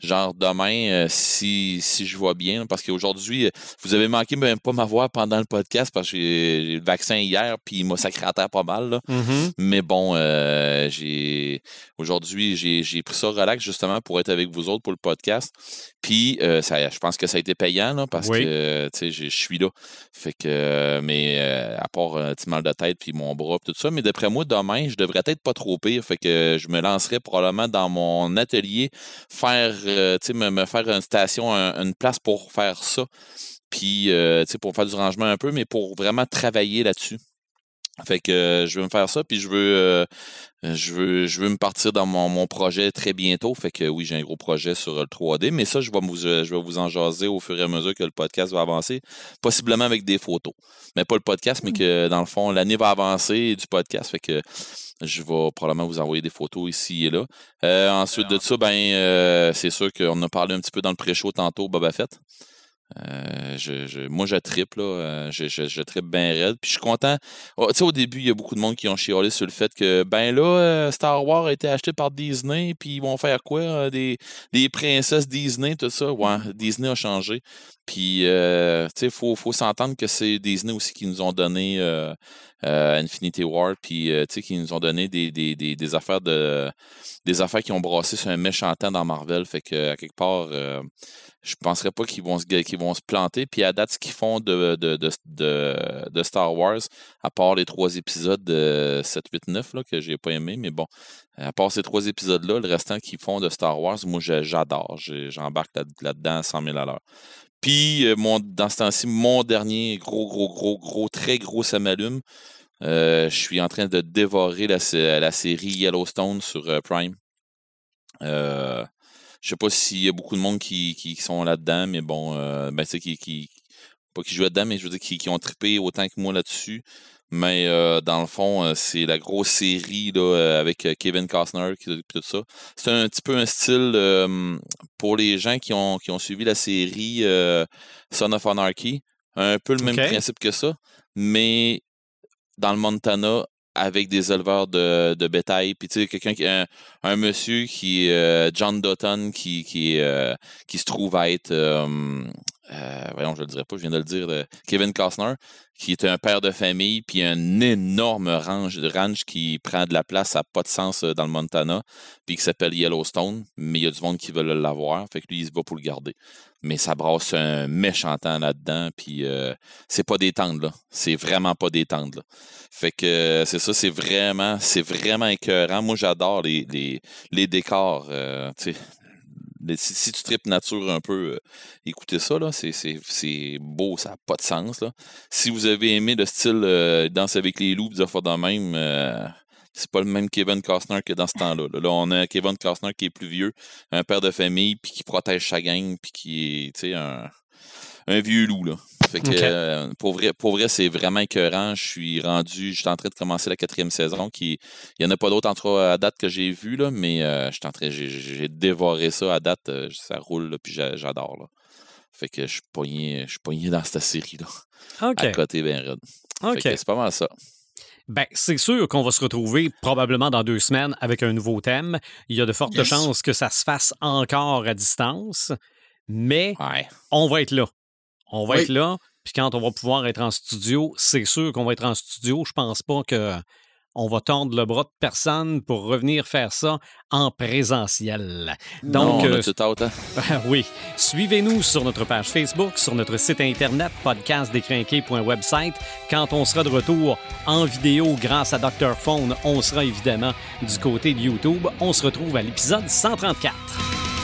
Speaker 5: genre demain, euh, si, si je vois bien, parce qu'aujourd'hui, euh, vous avez manqué même pas m'avoir pendant le podcast parce que j'ai le vaccin hier, puis il m'a sacré à terre pas mal. Là.
Speaker 1: Mhm.
Speaker 5: Mais bon, euh, j'ai aujourd'hui, j'ai pris ça relax justement pour être avec vous autres pour le podcast. Puis, ça, je pense que ça a été payant là, parce que je suis là. Fait que, mais à part un petit mal de tête, puis mon bras, tout ça. Mais d'après moi, demain, je devrais être pas trop pire. Fait que je me lancerai probablement dans mon atelier, faire, me, me, faire une station, une place pour faire ça. Puis, pour faire du rangement un peu, mais pour vraiment travailler là-dessus. Fait que je veux me faire ça, puis je veux, je veux, je veux me partir dans mon, projet très bientôt. Fait que oui, j'ai un gros projet sur le 3D, mais ça, je vais, vous, je vais vous en jaser au fur et à mesure que le podcast va avancer, possiblement avec des photos. Mais pas le podcast, mais que dans le fond, l'année va avancer du podcast. Fait que je vais probablement vous envoyer des photos ici et là. ensuite de ça, ben c'est sûr qu'on a parlé un petit peu dans le pré-show tantôt, Boba Fett. Euh, je, moi, je triple, euh, je, je, triple bien raide. Puis je suis content. Oh, tu sais, au début, il y a beaucoup de monde qui ont chialé sur le fait que, ben là, euh, Star Wars a été acheté par Disney, puis ils vont faire quoi? Des, des princesses Disney, tout ça? Ouais, Disney a changé. Puis, tu sais, il faut, faut s'entendre que c'est Disney aussi qui nous ont donné Infinity War, puis, tu sais, qui nous ont donné des, des, des, des, affaires de des affaires qui ont brassé sur un méchant temps dans Marvel. Fait que, à quelque part, je ne penserais pas qu'ils vont, se, vont se planter. Puis à date, ce qu'ils font de, de, de, de, Star Wars, à part les trois épisodes de 7, 8, 9 là, que j'ai pas aimé, mais bon, à part ces trois épisodes-là, le restant qu'ils font de Star Wars, moi j'adore. J'embarque là-dedans à 100 000 à l'heure. Puis, euh, mon, dans ce temps-ci, mon dernier gros, gros, gros, gros, très gros, ça m'allume. Euh, je suis en train de dévorer la, la série Yellowstone sur euh, Prime. Euh, je sais pas s'il y a beaucoup de monde qui, qui sont là-dedans, mais bon, euh, ben, c'est qui, qui, pas qui jouent là-dedans, mais je veux dire qui, qui ont trippé autant que moi là-dessus. Mais euh, dans le fond, euh, c'est la grosse série là, avec Kevin Costner et tout ça. C'est un petit peu un style pour les gens qui ont, qui ont suivi la série Son of Anarchy. Un peu le même principe que ça, mais dans le Montana avec des éleveurs de, de bétail. Puis tu sais, quelqu'un qui un, un monsieur qui euh, John Dutton qui, qui, euh, qui se trouve à être euh, voyons, je le dirais pas, je viens de le dire, Kevin Costner, qui est un père de famille, puis un énorme ranch, qui prend de la place, ça n'a pas de sens dans le Montana, puis qui s'appelle Yellowstone, mais il y a du monde qui veut l'avoir, fait que lui, il se va pour le garder mais ça brasse un méchant temps là-dedans, puis euh, c'est pas tentes, là. C'est vraiment pas tentes, là. Fait que c'est ça, c'est vraiment, c'est vraiment écœurant. Moi, j'adore les, les, les décors, euh, sais. Si, tu tripes nature un peu, euh, écoutez ça, là, c'est beau, ça n'a pas de sens. Là. Si vous avez aimé le style Danse avec les loups, fois de même, c'est pas le même Kevin Costner que dans ce temps-là. Là. on a Kevin Costner qui est plus vieux, un père de famille, puis qui protège sa gang, puis qui est un, un vieux loup. Là. Fait que, euh, pour vrai, pour vrai c'est vraiment écœurant. Je suis rendu, je suis en train de commencer la quatrième saison. Qui, il n'y en a pas d'autres entre à date que j'ai vu, là, mais euh, en train, j'ai, dévoré ça à date. Euh, ça roule, puis j'adore. Là. Fait que je suis pogné, je dans cette série-là. À côté, ben raide. c'est pas mal ça.
Speaker 1: Ben, c'est sûr qu'on va se retrouver probablement dans deux semaines avec un nouveau thème. Il y a de fortes chances que ça se fasse encore à distance, mais on va être là. On va être là, puis quand on va pouvoir être en studio, c'est sûr qu'on va être en studio. Je pense pas que on va tendre le bras de personne pour revenir faire ça en présentiel.
Speaker 5: Donc, non, euh, hein.
Speaker 1: oui, suivez-nous sur notre page Facebook, sur notre site internet podcastdécrinqué.website. Quand on sera de retour en vidéo grâce à Dr. Phone, on sera évidemment du côté de YouTube. On se retrouve à l'épisode 134.